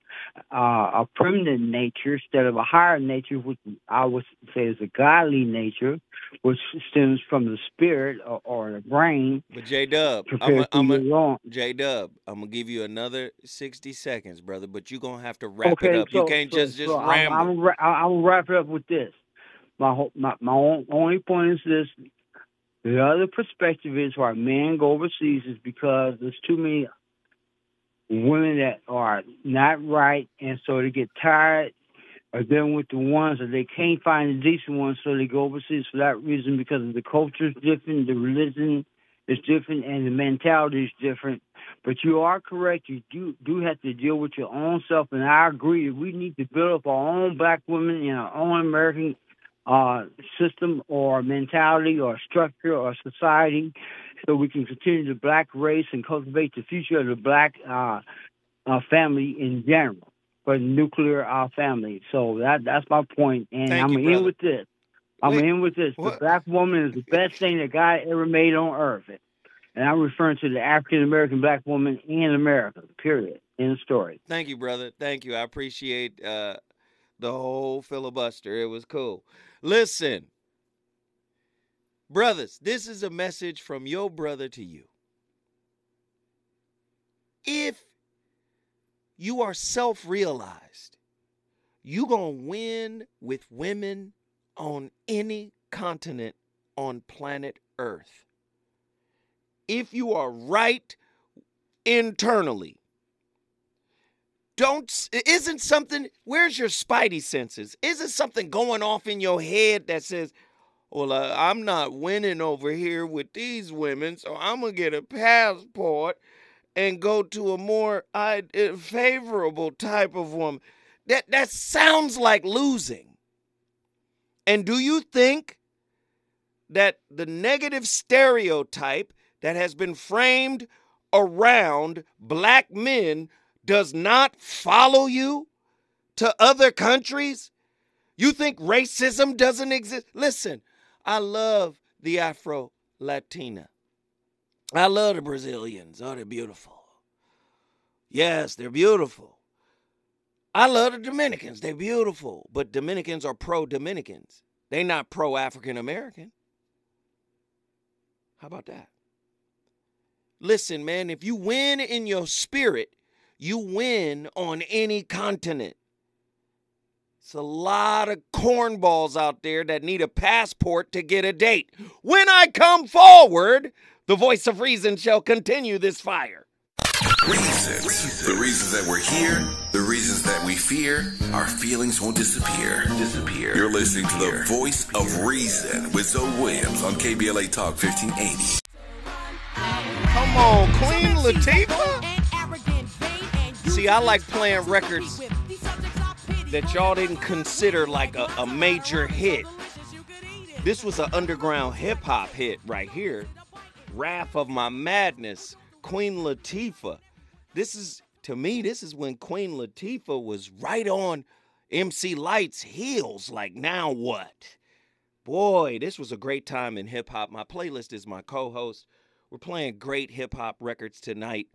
uh, a primitive nature instead of a higher nature, which I would say is a godly nature, which stems from the spirit or, or the brain. But J Dub, I'm Compared a, to I'm a, your own. J Dub, I'm gonna give you another 60 seconds, brother. But you're gonna have to wrap okay, it up. so, you can't so, just just so I'm, ramble. I'm, ra- I- I'm wrap it up with this. My my my only point is this: the other perspective is why men go overseas is because there's too many women that are not right, and so they get tired of dealing with the ones that they can't find the decent ones, so they go overseas for that reason because the culture is different, the religion is different, and the mentality is different. But you are correct. You do do have to deal with your own self, and I agree. We need to build up our own black women in our own American uh, system or mentality or structure or society, so we can continue the black race and cultivate the future of the black uh, uh, family in general, for nuclear uh, family. So that that's my point, and Thank I'm you, gonna brother. end with this. I'm Wait, gonna end with this. what- The black woman is the best thing that God ever made on earth. And I'm referring to the African American black woman in America, period. End story. Thank you, brother. Thank you. I appreciate uh, the whole filibuster. It was cool. Listen, brothers, this is a message from your brother to you. If you are self realized, you're going to win with women on any continent on planet Earth. If you are right internally, don't isn't something where's your spidey senses? Isn't something going off in your head that says well uh, i'm not winning over here with these women so i'm gonna get a passport and go to a more uh, favorable type of woman. That that sounds like losing. And do you think that the negative stereotype that has been framed around black men does not follow you to other countries? You think racism doesn't exist? Listen, I love the Afro Latina. I love the Brazilians. Oh, they're beautiful. Yes, they're beautiful. I love the Dominicans. They're beautiful. But Dominicans are pro Dominicans. They're not pro African American. How about that? Listen, man, if you win in your spirit, you win on any continent. It's a lot of cornballs out there that need a passport to get a date. When I come forward, the voice of reason shall continue this fire. Reasons. The reasons that we're here, the reasons that we fear, our feelings won't disappear. Disappear. You're listening to the voice of reason with Zoe Williams on KBLA Talk 1580. Come on, Queen Latifah. See, I like playing records that y'all didn't consider like a, a major hit. This was an underground hip hop hit right here. Wrath of My Madness, Queen Latifah. This is, to me, this is when Queen Latifah was right on MC Lyte's heels. Like, now what? Boy, this was a great time in hip hop. My playlist is my co host. We're playing great hip hop records tonight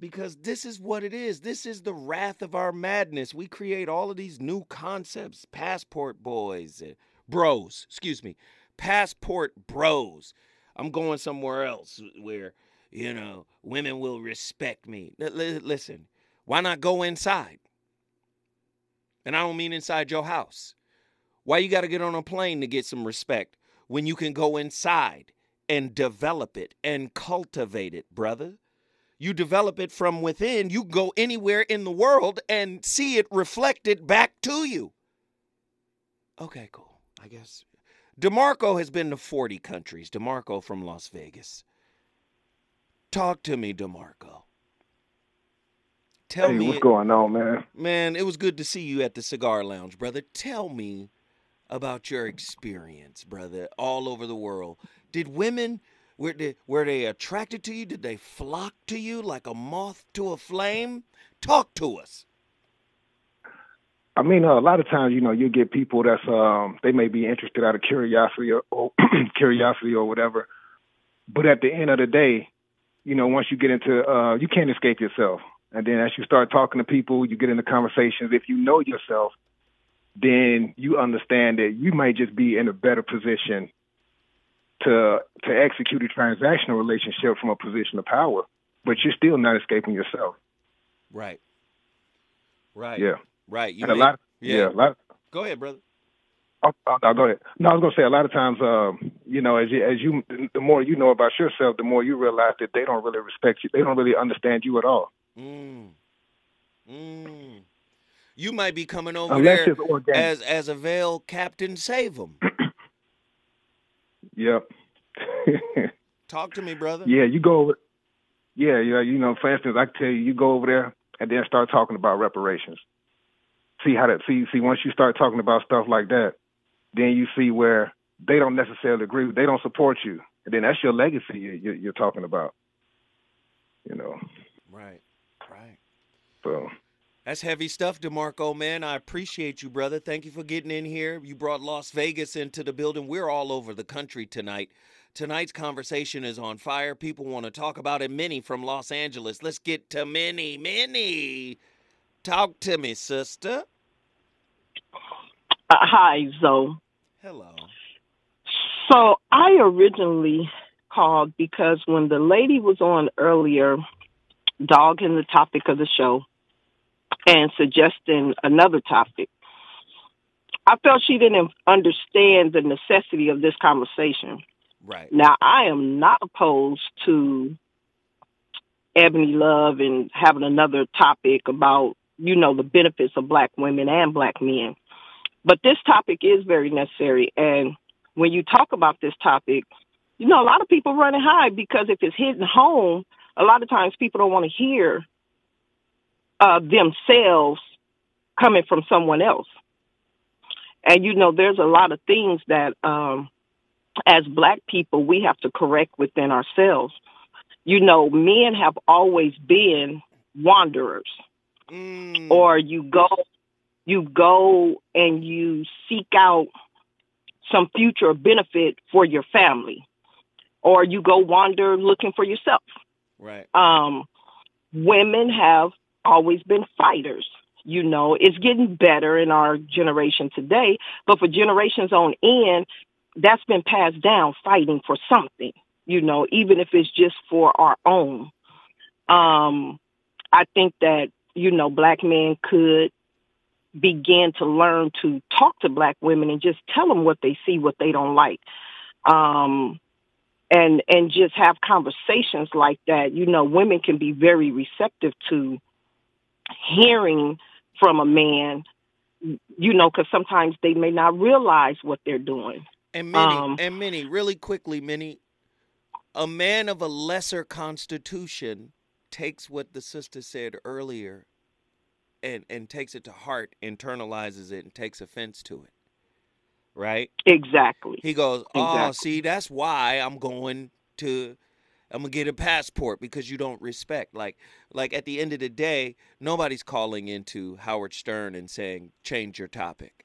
because this is what it is. This is the wrath of our madness. We create all of these new concepts, passport boys, uh, bros, excuse me, passport bros. I'm going somewhere else where, you know, women will respect me. Listen, why not go inside? And I don't mean inside your house. Why you got to get on a plane to get some respect when you can go inside and develop it and cultivate it, brother. You develop it from within. You go anywhere in the world and see it reflected back to you. Okay, cool. I guess DeMarco has been to 40 countries. DeMarco from Las Vegas. Talk to me, DeMarco. Tell hey, me what's going on, man? Man, it was good to see you at the cigar lounge, brother. Tell me about your experience, brother, all over the world. Did women were they, were they attracted to you? Did they flock to you like a moth to a flame? Talk to us. I mean, uh, a lot of times, you know, you get people that's um, they may be interested out of curiosity or, or curiosity or whatever, but at the end of the day, you know, once you get into, uh, you can't escape yourself. And then as you start talking to people, you get into conversations. If you know yourself, then you understand that you might just be in a better position to to execute a transactional relationship from a position of power, but you're still not escaping yourself. Right. Right. Yeah. Right. You and a lot. Of, yeah. yeah. A lot. Go ahead, brother. Oh, oh, no, go ahead. No, I was gonna say a lot of times, um, you know, as you, as you, the more you know about yourself, the more you realize that they don't really respect you. They don't really understand you at all. Mm. Mm. You might be coming over Unless there as as a veil captain save 'em. Yep. Talk to me, brother. yeah, you go over. Yeah, yeah. You know, for instance, I can tell you, you go over there and then start talking about reparations. See how that. See, see. Once you start talking about stuff like that, then you see where they don't necessarily agree. They don't support you, and then that's your legacy you, you, you're talking about. You know. Right. Right. So. That's heavy stuff, DeMarco, man. I appreciate you, brother. Thank you for getting in here. You brought Las Vegas into the building. We're all over the country tonight. Tonight's conversation is on fire. People want to talk about it. Minnie from Los Angeles. Let's get to Minnie. Minnie, talk to me, sister. Uh, hi, Zoe. Hello. So I originally called because when the lady was on earlier, dogging the topic of the show and suggesting another topic, I felt she didn't understand the necessity of this conversation. Right. Now, I am not opposed to Ebony Love and having another topic about, you know, the benefits of black women and black men. But this topic is very necessary. And when you talk about this topic, you know, a lot of people run and hide because if it's hitting home, a lot of times people don't want to hear uh, themselves coming from someone else. And, you know, there's a lot of things that, um, as black people, we have to correct within ourselves. You know, men have always been wanderers, Mm. or you go, you go and you seek out some future benefit for your family, or you go wander looking for yourself. Right. Um, women have always been fighters. You know, it's getting better in our generation today, but for generations on end, that's been passed down fighting for something, you know, even if it's just for our own. Um, I think that, you know, black men could begin to learn to talk to black women and just tell them what they see, what they don't like. Um, and, and just have conversations like that. You know, women can be very receptive to hearing from a man, you know, because sometimes they may not realize what they're doing. And many, Um, and many, really quickly, many, a man of a lesser constitution takes what the sister said earlier and, and takes it to heart, internalizes it, and takes offense to it. Right? Exactly. He goes, Oh, Exactly. see, that's why I'm going to I'm gonna get a passport because you don't respect. Like like at the end of the day, nobody's calling into Howard Stern and saying, change your topic.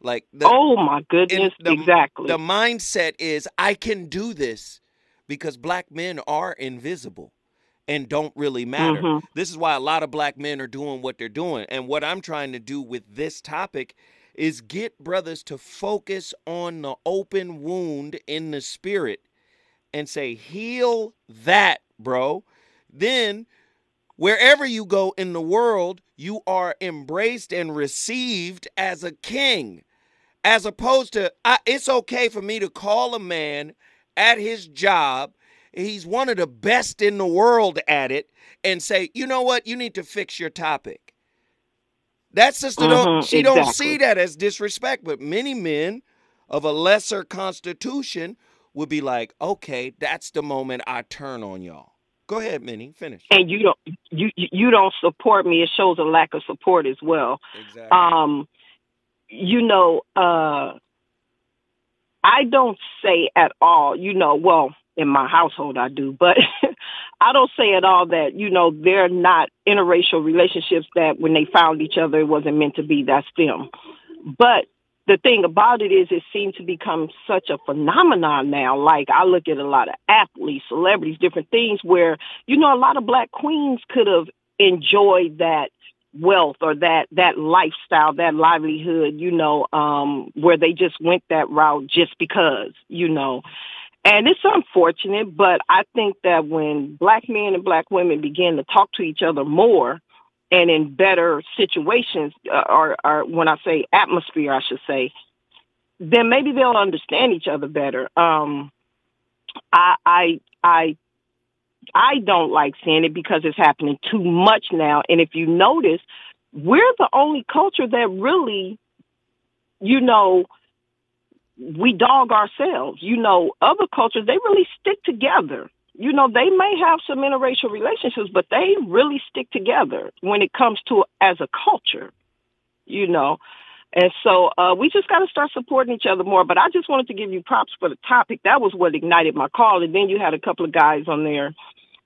Like the, oh my goodness, the, exactly. The mindset is I can do this because black men are invisible and don't really matter. Mhm. This is why a lot of black men are doing what they're doing. And what I'm trying to do with this topic is get brothers to focus on the open wound in the spirit and say, heal that, bro. Then wherever you go in the world, you are embraced and received as a king as opposed to I, it's okay for me to call a man at his job, he's one of the best in the world at it, and say, you know what, you need to fix your topic. That sister don't Mhm, she don't see that as disrespect, but many men of a lesser constitution would be like, okay, that's the moment I turn on y'all. Go ahead, Minnie, finish. and you don't you you don't support me, it shows a lack of support as well. Exactly. Um, you know, uh, I don't say at all. You know, well, in my household I do, but I don't say at all that you know they're not interracial relationships that when they found each other it wasn't meant to be. That's them. But the thing about it is, it seems to become such a phenomenon now. Like I look at a lot of athletes, celebrities, different things where you know a lot of black queens could have enjoyed that wealth or that that lifestyle, that livelihood, you know, um, where they just went that route just because, you know. And it's unfortunate, but I think that when black men and black women begin to talk to each other more and in better situations, uh, or, or when I say atmosphere, I should say, then maybe they'll understand each other better. Um, I, I, I, I don't like seeing it because it's happening too much now. And if you notice, we're the only culture that really, you know, we dog ourselves. You know, other cultures, they really stick together. You know, they may have some interracial relationships, but they really stick together when it comes to as a culture, you know. And so uh, we just got to start supporting each other more. But I just wanted to give you props for the topic. That was what ignited my call. And then you had a couple of guys on there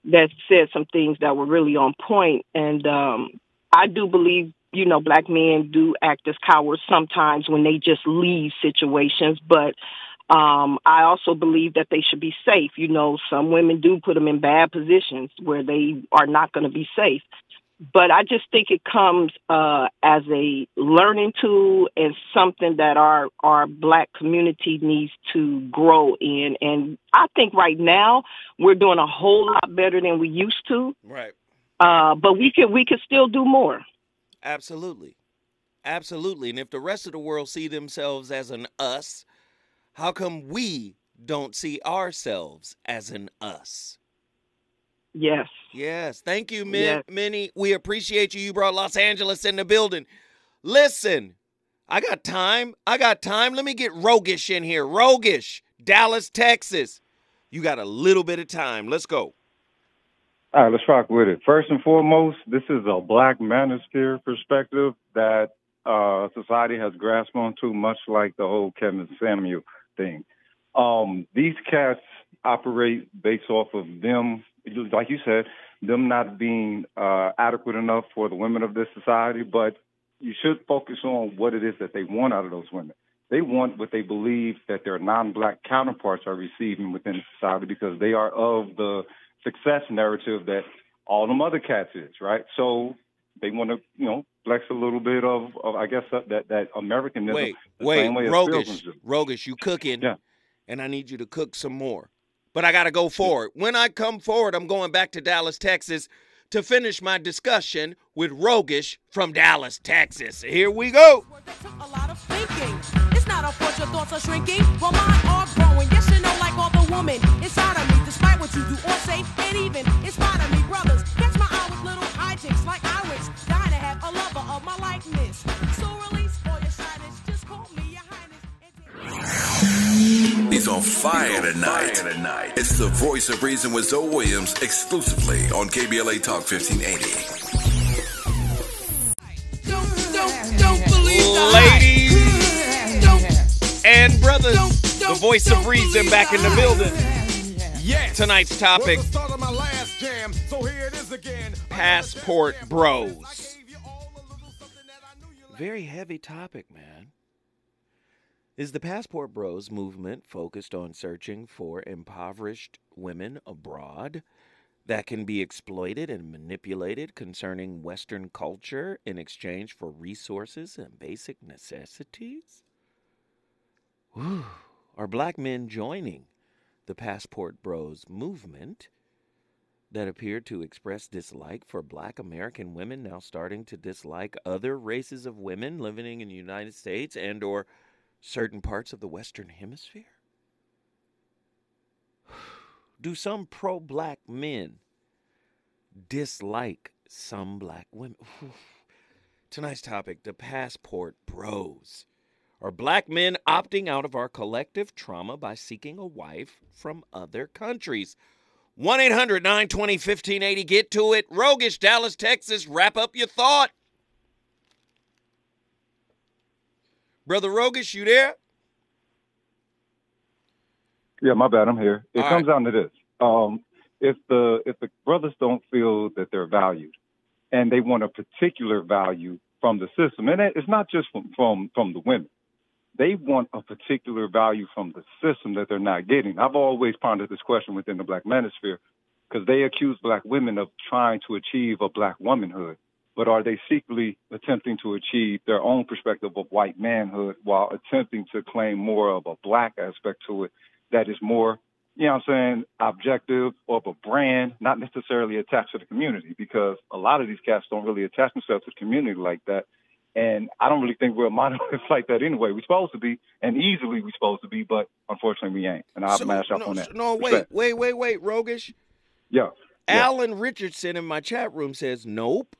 that said some things that were really on point. And um, I do believe, you know, black men do act as cowards sometimes when they just leave situations. But um, I also believe that they should be safe. You know, some women do put them in bad positions where they are not going to be safe. But I just think it comes uh, as a learning tool and something that our our black community needs to grow in. And I think right now we're doing a whole lot better than we used to. Right. Uh, but we could we could still do more. Absolutely. Absolutely. And if the rest of the world see themselves as an us, how come we don't see ourselves as an us? Yes. Yes. Thank you, Min- Yes. Minnie. We appreciate you. You brought Los Angeles in the building. Listen, I got time. I got time. Let me get roguish in here. Roguish, Dallas, Texas. You got a little bit of time. Let's go. All right, let's rock with it. First and foremost, this is a black manosphere perspective that uh, society has grasped onto, much like the whole Kevin Samuels thing. Um, these cats operate based off of them, like you said, them not being uh, adequate enough for the women of this society, but you should focus on what it is that they want out of those women. They want what they believe that their non-black counterparts are receiving within society because they are of the success narrative that all them other cats is, right? So they want to, you know, flex a little bit of, of I guess, uh, that that Americanism. Wait, the wait, same way as Rogish, Rogish, you cooking, Yeah. and I need you to cook some more. But I got to go forward. When I come forward, I'm going back to Dallas, Texas, to finish my discussion with Rogish from Dallas, Texas. Here we go. thinking. It's not a fault your thoughts are shrinking, while mine are growing. Yes, you know, like all the woman inside of me, despite what you do or say, and even in spite of me, brothers. Catch my eye with little hijinks like I wish. Dying to have a lover of my likeness. So release all your shyness, just call me your highness. He's on fire tonight. It's the voice of reason with Zoe Williams exclusively on KBLA Talk 1580. Ladies and brothers, the voice of reason back in the building. Tonight's topic Passport Bros. Very heavy topic, man. Is the Passport Bros movement focused on searching for impoverished women abroad that can be exploited and manipulated concerning Western culture in exchange for resources and basic necessities? Whew. Are black men joining the Passport Bros movement that appeared to express dislike for black American women now starting to dislike other races of women living in the United States and or certain parts of the Western Hemisphere? Do some pro black men dislike some black women? Tonight's topic the passport bros. Are black men opting out of our collective trauma by seeking a wife from other countries? 1 800 920 1580. Get to it. Roguish, Dallas, Texas. Wrap up your thought. Brother Roguish, you there? Yeah, my bad. I'm here. It All comes down to this: um, if the if the brothers don't feel that they're valued, and they want a particular value from the system, and it's not just from from from the women, they want a particular value from the system that they're not getting. I've always pondered this question within the black manosphere because they accuse black women of trying to achieve a black womanhood, but are they secretly attempting to achieve their own perspective of white manhood while attempting to claim more of a black aspect to it that is more, you know what I'm saying, objective or of a brand, not necessarily attached to the community because a lot of these cats don't really attach themselves to the community like that. And I don't really think we're monoliths like that anyway. We're supposed to be, and easily we're supposed to be, but unfortunately we ain't. And I'll mash up no, on that. No, wait, Respect. wait, wait, wait, Roguish. Yeah. Alan Richardson in my chat room says, "Nope,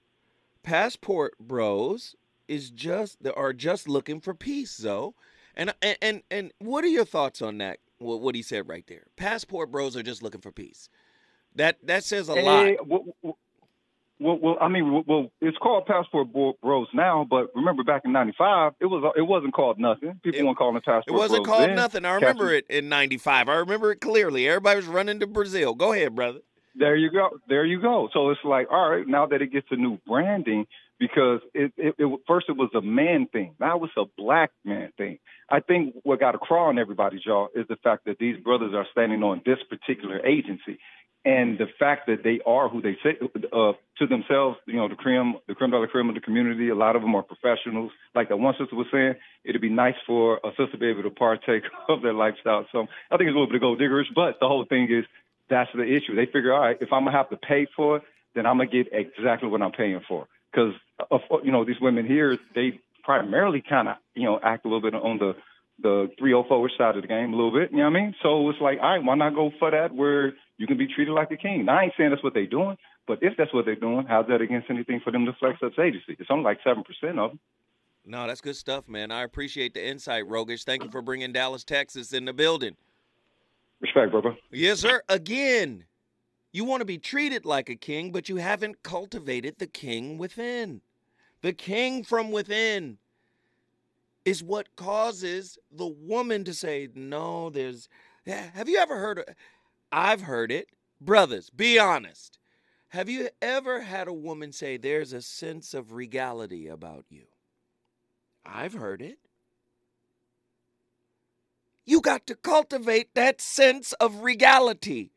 passport bros is just they are just looking for peace, though." And and and, and what are your thoughts on that? What, what he said right there. Passport bros are just looking for peace. That that says a lot. Eh, well, well, well, I mean, well, it's called Passport Bro- Bros now, but remember back in '95, it was it wasn't called nothing. People weren't calling it Passport It wasn't Bros called then. nothing. I remember was- it in '95. I remember it clearly. Everybody was running to Brazil. Go ahead, brother. There you go. There you go. So it's like, all right, now that it gets a new branding, because it, it, it first it was a man thing, now it's a black man thing. I think what got a crawl on everybody's jaw is the fact that these brothers are standing on this particular agency, and the fact that they are who they say uh, to themselves. You know, the creme, the creme de la creme of the community. A lot of them are professionals. Like that one sister was saying, it'd be nice for a sister to be able to partake of their lifestyle. So I think it's a little bit of gold diggerish, but the whole thing is that's the issue. They figure, all right, if I'm gonna have to pay for it, then I'm gonna get exactly what I'm paying for. Because you know these women here, they primarily kind of you know act a little bit on the the 304 side of the game a little bit. You know what I mean? So it's like, all right, why not go for that where you can be treated like a king? Now, I ain't saying that's what they're doing, but if that's what they're doing, how's that against anything for them to flex up agency? It's only like seven percent of them. No, that's good stuff, man. I appreciate the insight, Rogish. Thank you for bringing Dallas, Texas in the building. Respect, brother. Yes, sir. Again, you want to be treated like a king, but you haven't cultivated the king within. The king from within is what causes the woman to say, No, there's. Have you ever heard? I've heard it. Brothers, be honest. Have you ever had a woman say, There's a sense of regality about you? I've heard it. You got to cultivate that sense of regality,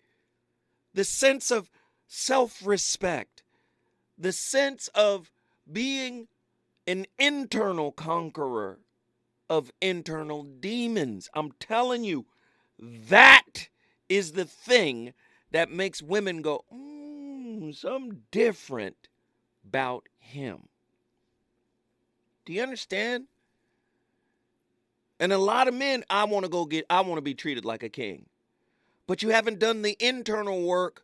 the sense of self respect, the sense of being an internal conqueror of internal demons. I'm telling you, that is the thing that makes women go, mm, some different about him. Do you understand? And a lot of men, I want to go get, I want to be treated like a king. But you haven't done the internal work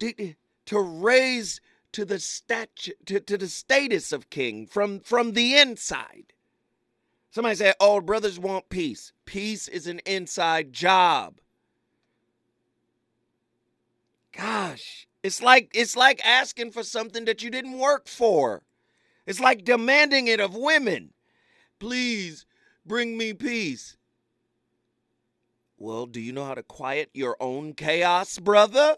to, to raise to the statue, to, to the status of king from, from the inside. Somebody say, oh, brothers want peace. Peace is an inside job. Gosh, it's like it's like asking for something that you didn't work for. It's like demanding it of women. Please bring me peace. Well, do you know how to quiet your own chaos, brother?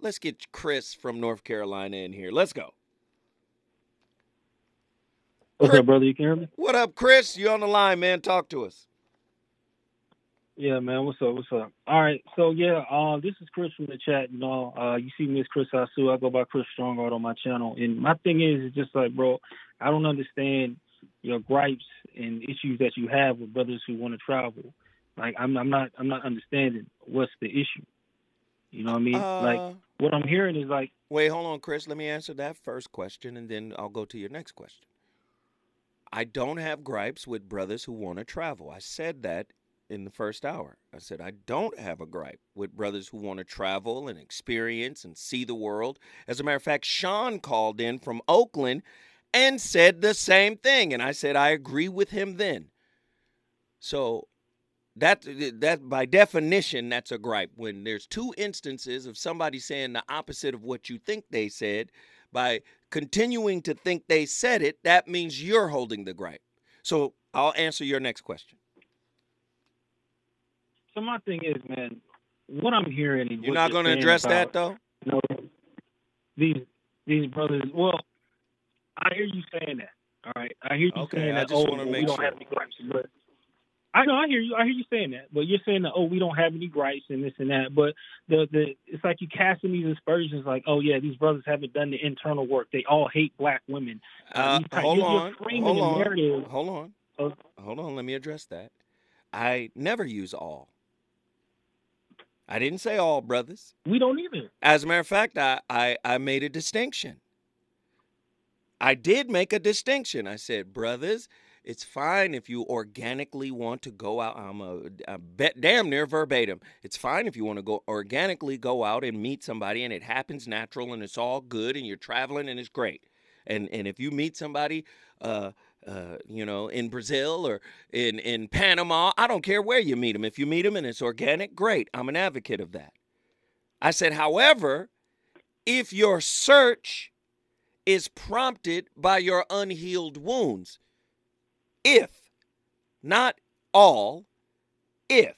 Let's get Chris from North Carolina in here. Let's go. What's up, brother? You can hear me? What up, Chris? You on the line, man? Talk to us. Yeah, man. What's up? What's up? All right. So yeah, uh, this is Chris from the chat. You know, uh, you see me as Chris Asu. I go by Chris Strongard on my channel. And my thing is, it's just like, bro, I don't understand your gripes and issues that you have with brothers who want to travel. Like, I'm, I'm not, I'm not understanding what's the issue. You know what I mean? Uh, like, what I'm hearing is like, Wait, hold on, Chris. Let me answer that first question and then I'll go to your next question. I don't have gripes with brothers who want to travel. I said that in the first hour. I said, I don't have a gripe with brothers who want to travel and experience and see the world. As a matter of fact, Sean called in from Oakland and said the same thing. And I said, I agree with him then. So that that by definition that's a gripe when there's two instances of somebody saying the opposite of what you think they said by continuing to think they said it that means you're holding the gripe so i'll answer your next question So my thing is, man, what I'm hearing. you're not going to address about, that though You know, these these brothers. Well, I hear you saying that. All right, I hear you Okay, saying I that. just oh, we don't sure. have any gripes, but I know I hear you. I hear you saying that. But you're saying that oh, we don't have any gripes and this and that. But the the it's like you casting these aspersions like oh yeah, these brothers haven't done the internal work. They all hate black women. uh, type- hold on hold on hold on of- hold on let me address that i never use all i didn't say all brothers we don't either. As a matter of fact, I, I, I made a distinction. I did make a distinction. I said, brothers, it's fine if you organically want to go out. I'm a, a bet damn near verbatim. It's fine if you want to go organically go out and meet somebody and it happens natural and it's all good and you're traveling and it's great. And and if you meet somebody uh uh, you know, in Brazil or in, in Panama, I don't care where you meet them. If you meet them and it's organic, great. I'm an advocate of that. I said, however, if your search is prompted by your unhealed wounds, if, not all, if.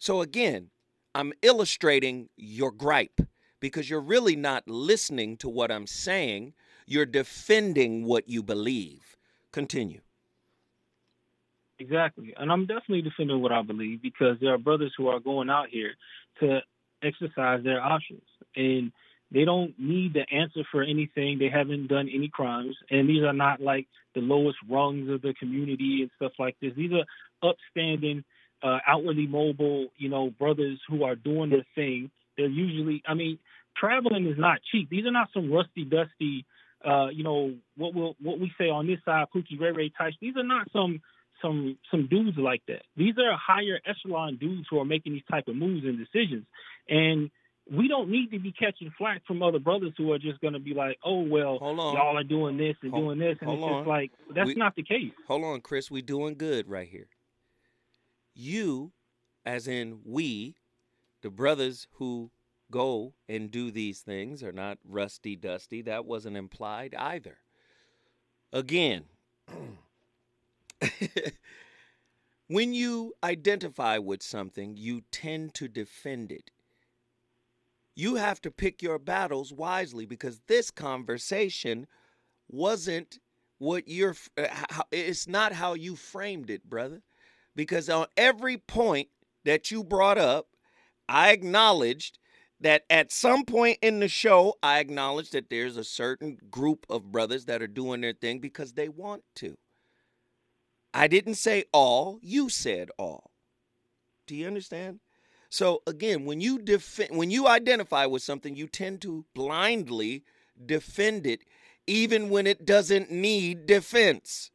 So again, I'm illustrating your gripe because you're really not listening to what I'm saying. You're defending what you believe. Continue. Exactly. And I'm definitely defending what I believe because there are brothers who are going out here to exercise their options. And they don't need the answer for anything. They haven't done any crimes. And these are not like the lowest rungs of the community and stuff like this. These are upstanding, uh, outwardly mobile, you know, brothers who are doing their thing. They're usually, I mean, traveling is not cheap. These are not some rusty, dusty, uh, you know, what will what we say on this side, Pookie Ray Ray types. These are not some some some dudes like that. These are higher echelon dudes who are making these type of moves and decisions. And we don't need to be catching flack from other brothers who are just going to be like, "Oh well, y'all are doing this and Hold- doing this," and it's on. just like that's We- not the case. Hold on, Chris. We doing good right here. You, as in we, the brothers who go and do these things are not rusty dusty. That wasn't implied either. Again, when you identify with something, you tend to defend it. You have to pick your battles wisely because this conversation wasn't what you're uh, it's not how you framed it brother. Because on every point that you brought up i acknowledged that at some point in the show i acknowledged that there's a certain group of brothers that are doing their thing because they want to. I didn't say all you said all. Do you understand so again when you defend when you identify with something you tend to blindly defend it even when it doesn't need defense.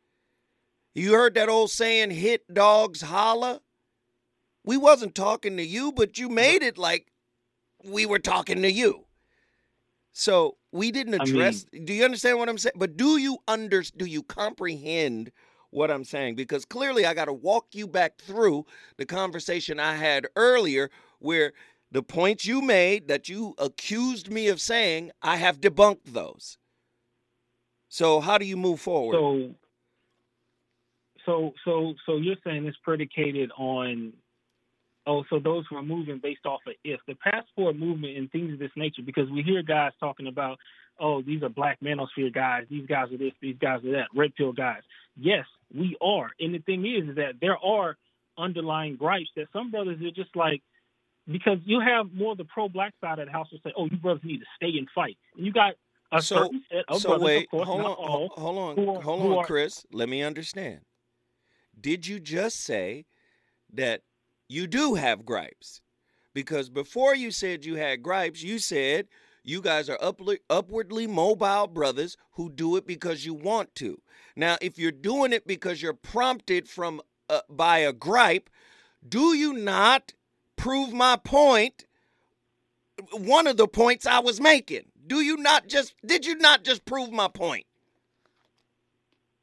You heard that old saying, hit dogs holler? We wasn't talking to you, but you made it like we were talking to you. So we didn't I mean- address do you understand what I'm saying? But do you under do you comprehend what I'm saying? Because clearly I gotta walk you back through the conversation I had earlier where the points you made that you accused me of saying, I have debunked those. So how do you move forward? So, so, so, so you're saying it's predicated on, oh, so those who are moving based off of if the passport movement and things of this nature, because we hear guys talking about, oh, these are black manosphere guys, these guys are this, these guys are that, red pill guys. Yes, we are, and the thing is, is that there are underlying gripes that some brothers are just like. Because you have more of the pro-black side of the house will say, "Oh, you brothers need to stay and fight." And you got a so, certain set of so brothers, wait, of course, hold on, all, hold on, are- hold on, are- Chris. Let me understand. Did you just say that you do have gripes? Because before you said you had gripes, you said you guys are upli- upwardly mobile brothers who do it because you want to. Now, if you're doing it because you're prompted from uh, by a gripe, do you not prove my point? One of the points I was making. Do you not just did you not just prove my point?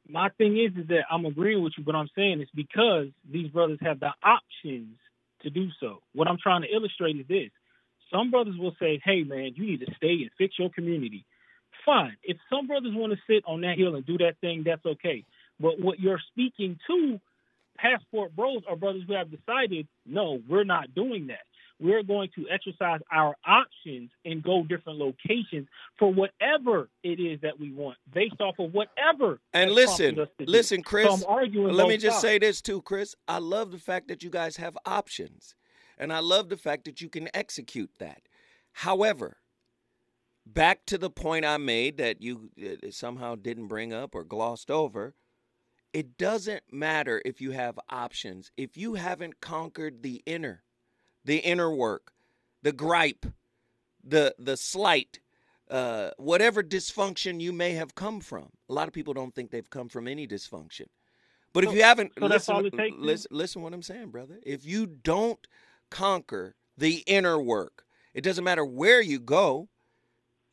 My thing is, is that I'm agreeing with you, but I'm saying it's because these brothers have the options to do so. What I'm trying to illustrate is this: some brothers will say, "Hey, man, you need to stay and fix your community." Fine. If some brothers want to sit on that hill and do that thing, that's okay. But what you're speaking to, passport bros are brothers who have decided, no, we're not doing that. We're going to exercise our options and go different locations for whatever it is that we want, based off of whatever. And listen, prompted us to do. listen, Chris. I'm let me just say this too, Chris. I love the fact that you guys have options, and I love the fact that you can execute that. However, back to the point I made that you uh, somehow didn't bring up or glossed over. It doesn't matter if you have options if you haven't conquered the inner, the inner work, the gripe, the the slight, uh, whatever dysfunction you may have come from. A lot of people don't think they've come from any dysfunction. But if you haven't, so listen, all it takes, then? listen, listen what I'm saying, brother. If you don't conquer the inner work, it doesn't matter where you go,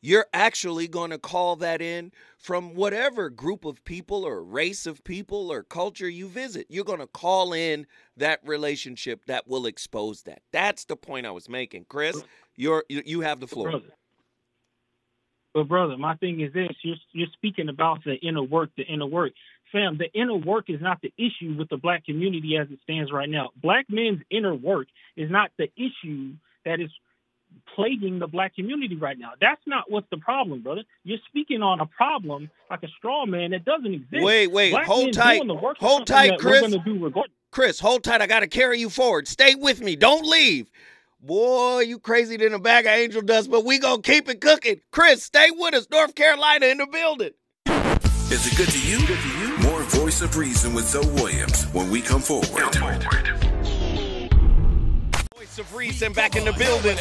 you're actually going to call that in from whatever group of people or race of people or culture you visit. You're going to call in that relationship that will expose that. That's the point I was making, Chris. You're you, have the floor. brother. But brother, my thing is this: you're you're speaking about the inner work, the inner work. Fam, the inner work is not the issue with the black community as it stands right now. Black men's inner work is not the issue that is plaguing the black community right now. That's not what's the problem, brother. You're speaking on a problem like a straw man that doesn't exist. Wait, wait, Black hold tight. the work Hold tight, Chris. We're gonna do regardless. Chris, hold tight. I got to carry you forward. Stay with me. Don't leave. Boy, you crazy than a bag of angel dust, but we going to keep it cooking. Chris, stay with us. North Carolina in the building. Is it good to you? More Voice of Reason with Zoe Williams when we come forward. Voice of Reason back in the building.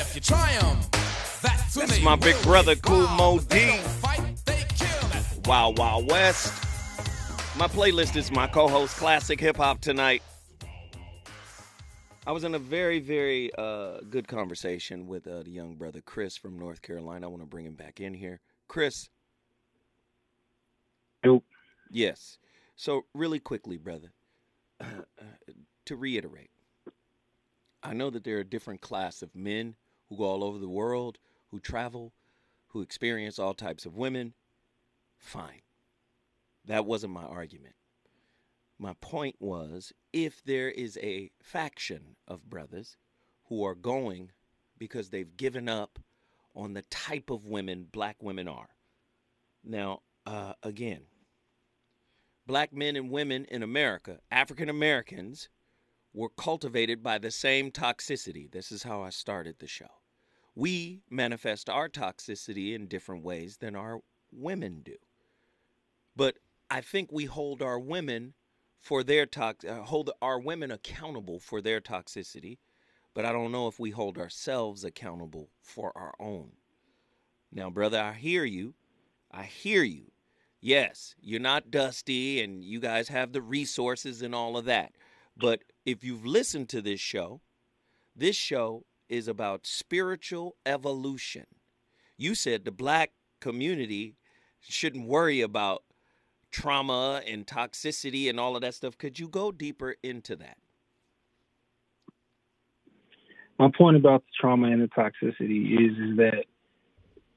That's my big brother, Kool Moe Dee. Wow, wow, West. My playlist is my co host, Classic Hip Hop Tonight. I was in a very, very uh, good conversation with uh, the young brother, Chris from North Carolina. I want to bring him back in here. Chris. Nope. Yes. So, really quickly, brother, to reiterate, I know that there are different class of men who go all over the world, who travel, who experience all types of women. Fine. That wasn't my argument. My point was if there is a faction of brothers who are going because they've given up on the type of women black women are. Now, uh, again, black men and women in America, African Americans, were cultivated by the same toxicity. This is how I started the show. We manifest our toxicity in different ways than our women do. But I think we hold our women for their tox uh, hold our women accountable for their toxicity, but I don't know if we hold ourselves accountable for our own. Now, brother, I hear you. I hear you. Yes, you're not dusty and you guys have the resources and all of that. But if you've listened to this show, this show is about spiritual evolution. You said the black community shouldn't worry about trauma and toxicity and all of that stuff. Could you go deeper into that? my point about the trauma and the toxicity is is that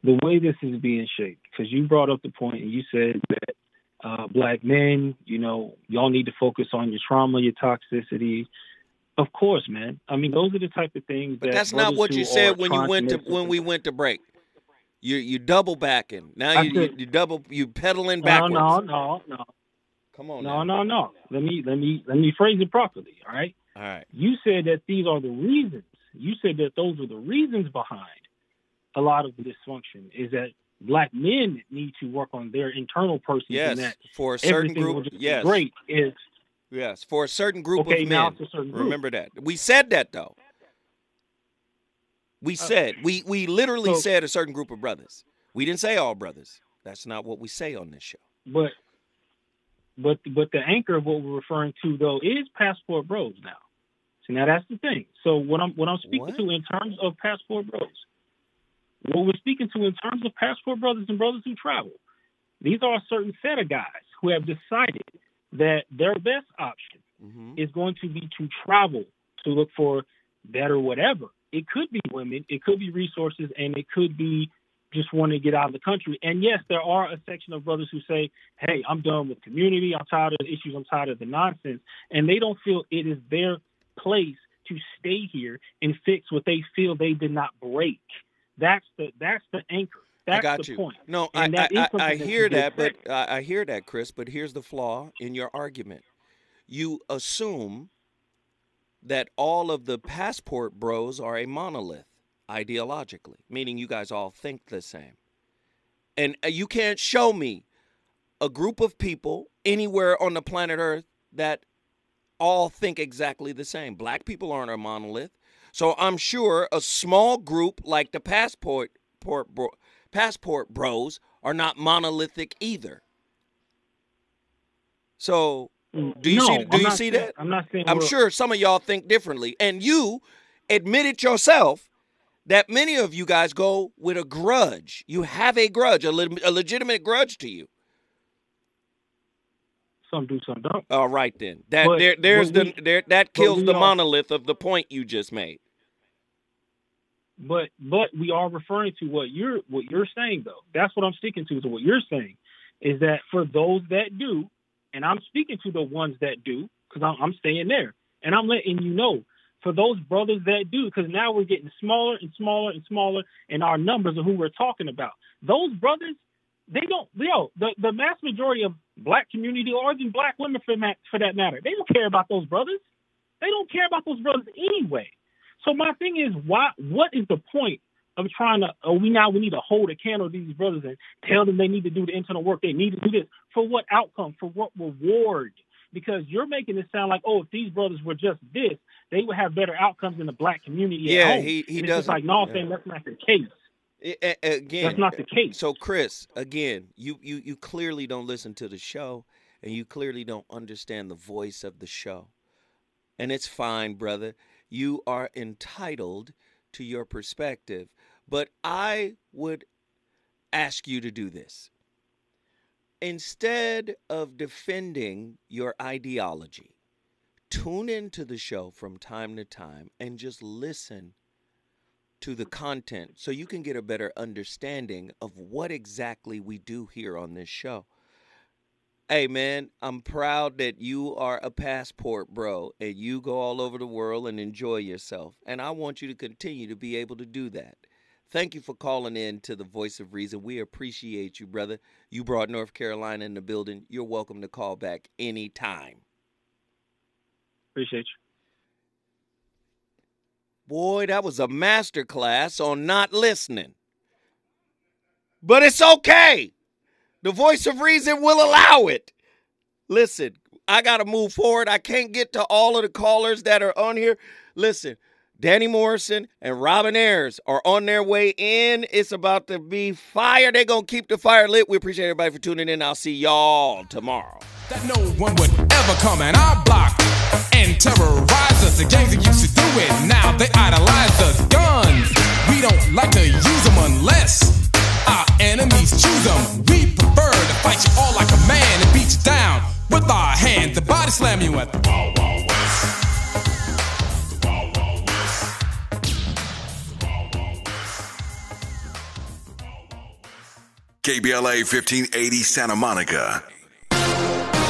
the way this is being shaped, because you brought up the point and you said that uh, black men, you know, y'all need to focus on your trauma, your toxicity. Of course, man. I mean, those are the type of things But that that's not what you said when you went to when we went to break. You you double backing. Now you, you, said- you double you pedaling No, backwards. no, no, no. Come on. No, no, no. Let me let me let me phrase it properly. All right. All right. You said that these are the reasons. You said that those are the reasons behind a lot of the dysfunction. Is that black men need to work on their internal person. Yes, that for a certain group. Yes, great is yes, for a certain group Okay, of men. it's a certain group. Remember that. We said that though. We said we we literally Uh, so- said a certain group of brothers. We didn't say all brothers. That's not what we say on this show. but But but the anchor of what we're referring to though is passport bros now. See now that's the thing. So what I'm what I'm speaking to in terms of passport bros, what we're speaking to in terms of passport brothers and brothers who travel, these are a certain set of guys who have decided that their best option Mm-hmm. is going to be to travel to look for better whatever. It could be women, it could be resources, and it could be just wanting to get out of the country. And yes, there are a section of brothers who say, Hey, I'm done with community, I'm tired of the issues, I'm tired of the nonsense. And they don't feel it is their place to stay here and fix what they feel they did not break. That's the that's the anchor. That's I got the you. point. No, I, And that is I, I, I hear that, but. I, I hear that, Chris. But here's the flaw in your argument. You assume that all of the passport bros are a monolith ideologically, meaning you guys all think the same. And uh, you can't show me a group of people anywhere on the planet Earth that all think exactly the same. Black people aren't a monolith. So I'm sure a small group like the passport port bro, passport bros are not monolithic either. So mm, do you No, see do I'm you not see saying- that? I'm not saying I'm sure some of y'all think differently. And you admitted yourself that many of you guys go with a grudge. You have a grudge, a, le- a legitimate grudge to you. Some do, some don't. All right then. That But- there there's the we- there that kills the are- monolith of the point you just made. But but we are referring to what you're what you're saying though. That's what I'm sticking to. So what you're saying is that for those that do, and I'm speaking to the ones that do, because I'm, I'm staying there, and I'm letting you know for those brothers that do, because now we're getting smaller and smaller and smaller in our numbers of who we're talking about. Those brothers, they don't, yo, the, the mass majority of black community or even black women for that, for that matter, they don't care about those brothers. They don't care about those brothers anyway. So my thing is, why? What is the point of trying to? Oh, we now we need to hold a candle to these brothers and tell them they need to do the internal work. They need to do this for what outcome? For what reward? Because you're making it sound like, oh, if these brothers were just this, they would have better outcomes in the black community. Yeah, at home. he- he and it's just doesn't- like, no, yeah. saying that's not the case. Again, That's not the case. So, Chris, again, you you you clearly don't listen to the show, and you clearly don't understand the voice of the show, and it's fine, brother. You are entitled to your perspective, but I would ask you to do this. Instead of defending your ideology, tune into the show from time to time and just listen to the content so you can get a better understanding of what exactly we do here on this show. Hey man, I'm proud that you are a passport bro and you go all over the world and enjoy yourself. And I want you to continue to be able to do that. Thank you for calling in to the Voice of Reason. We appreciate you, brother. You brought North Carolina in the building. You're welcome to call back anytime. Appreciate you. Boy, that was a master class on not listening. But it's okay. The voice of reason will allow it. Listen, I got to move forward. I can't get to all of the callers that are on here. Listen, Danny Morrison and Robin Ayers are on their way in. It's about to be fire. They're going to keep the fire lit. We appreciate everybody for tuning in. I'll see y'all tomorrow. that no one would ever come in our block and terrorize us. The gangs that used to do it, now they idolize us. Guns, we don't like to use them unless our enemies choose them. We prefer to fight you all like a man and beat you down with our hands The body slam you at the wall, west. KBLA 1580 Santa Monica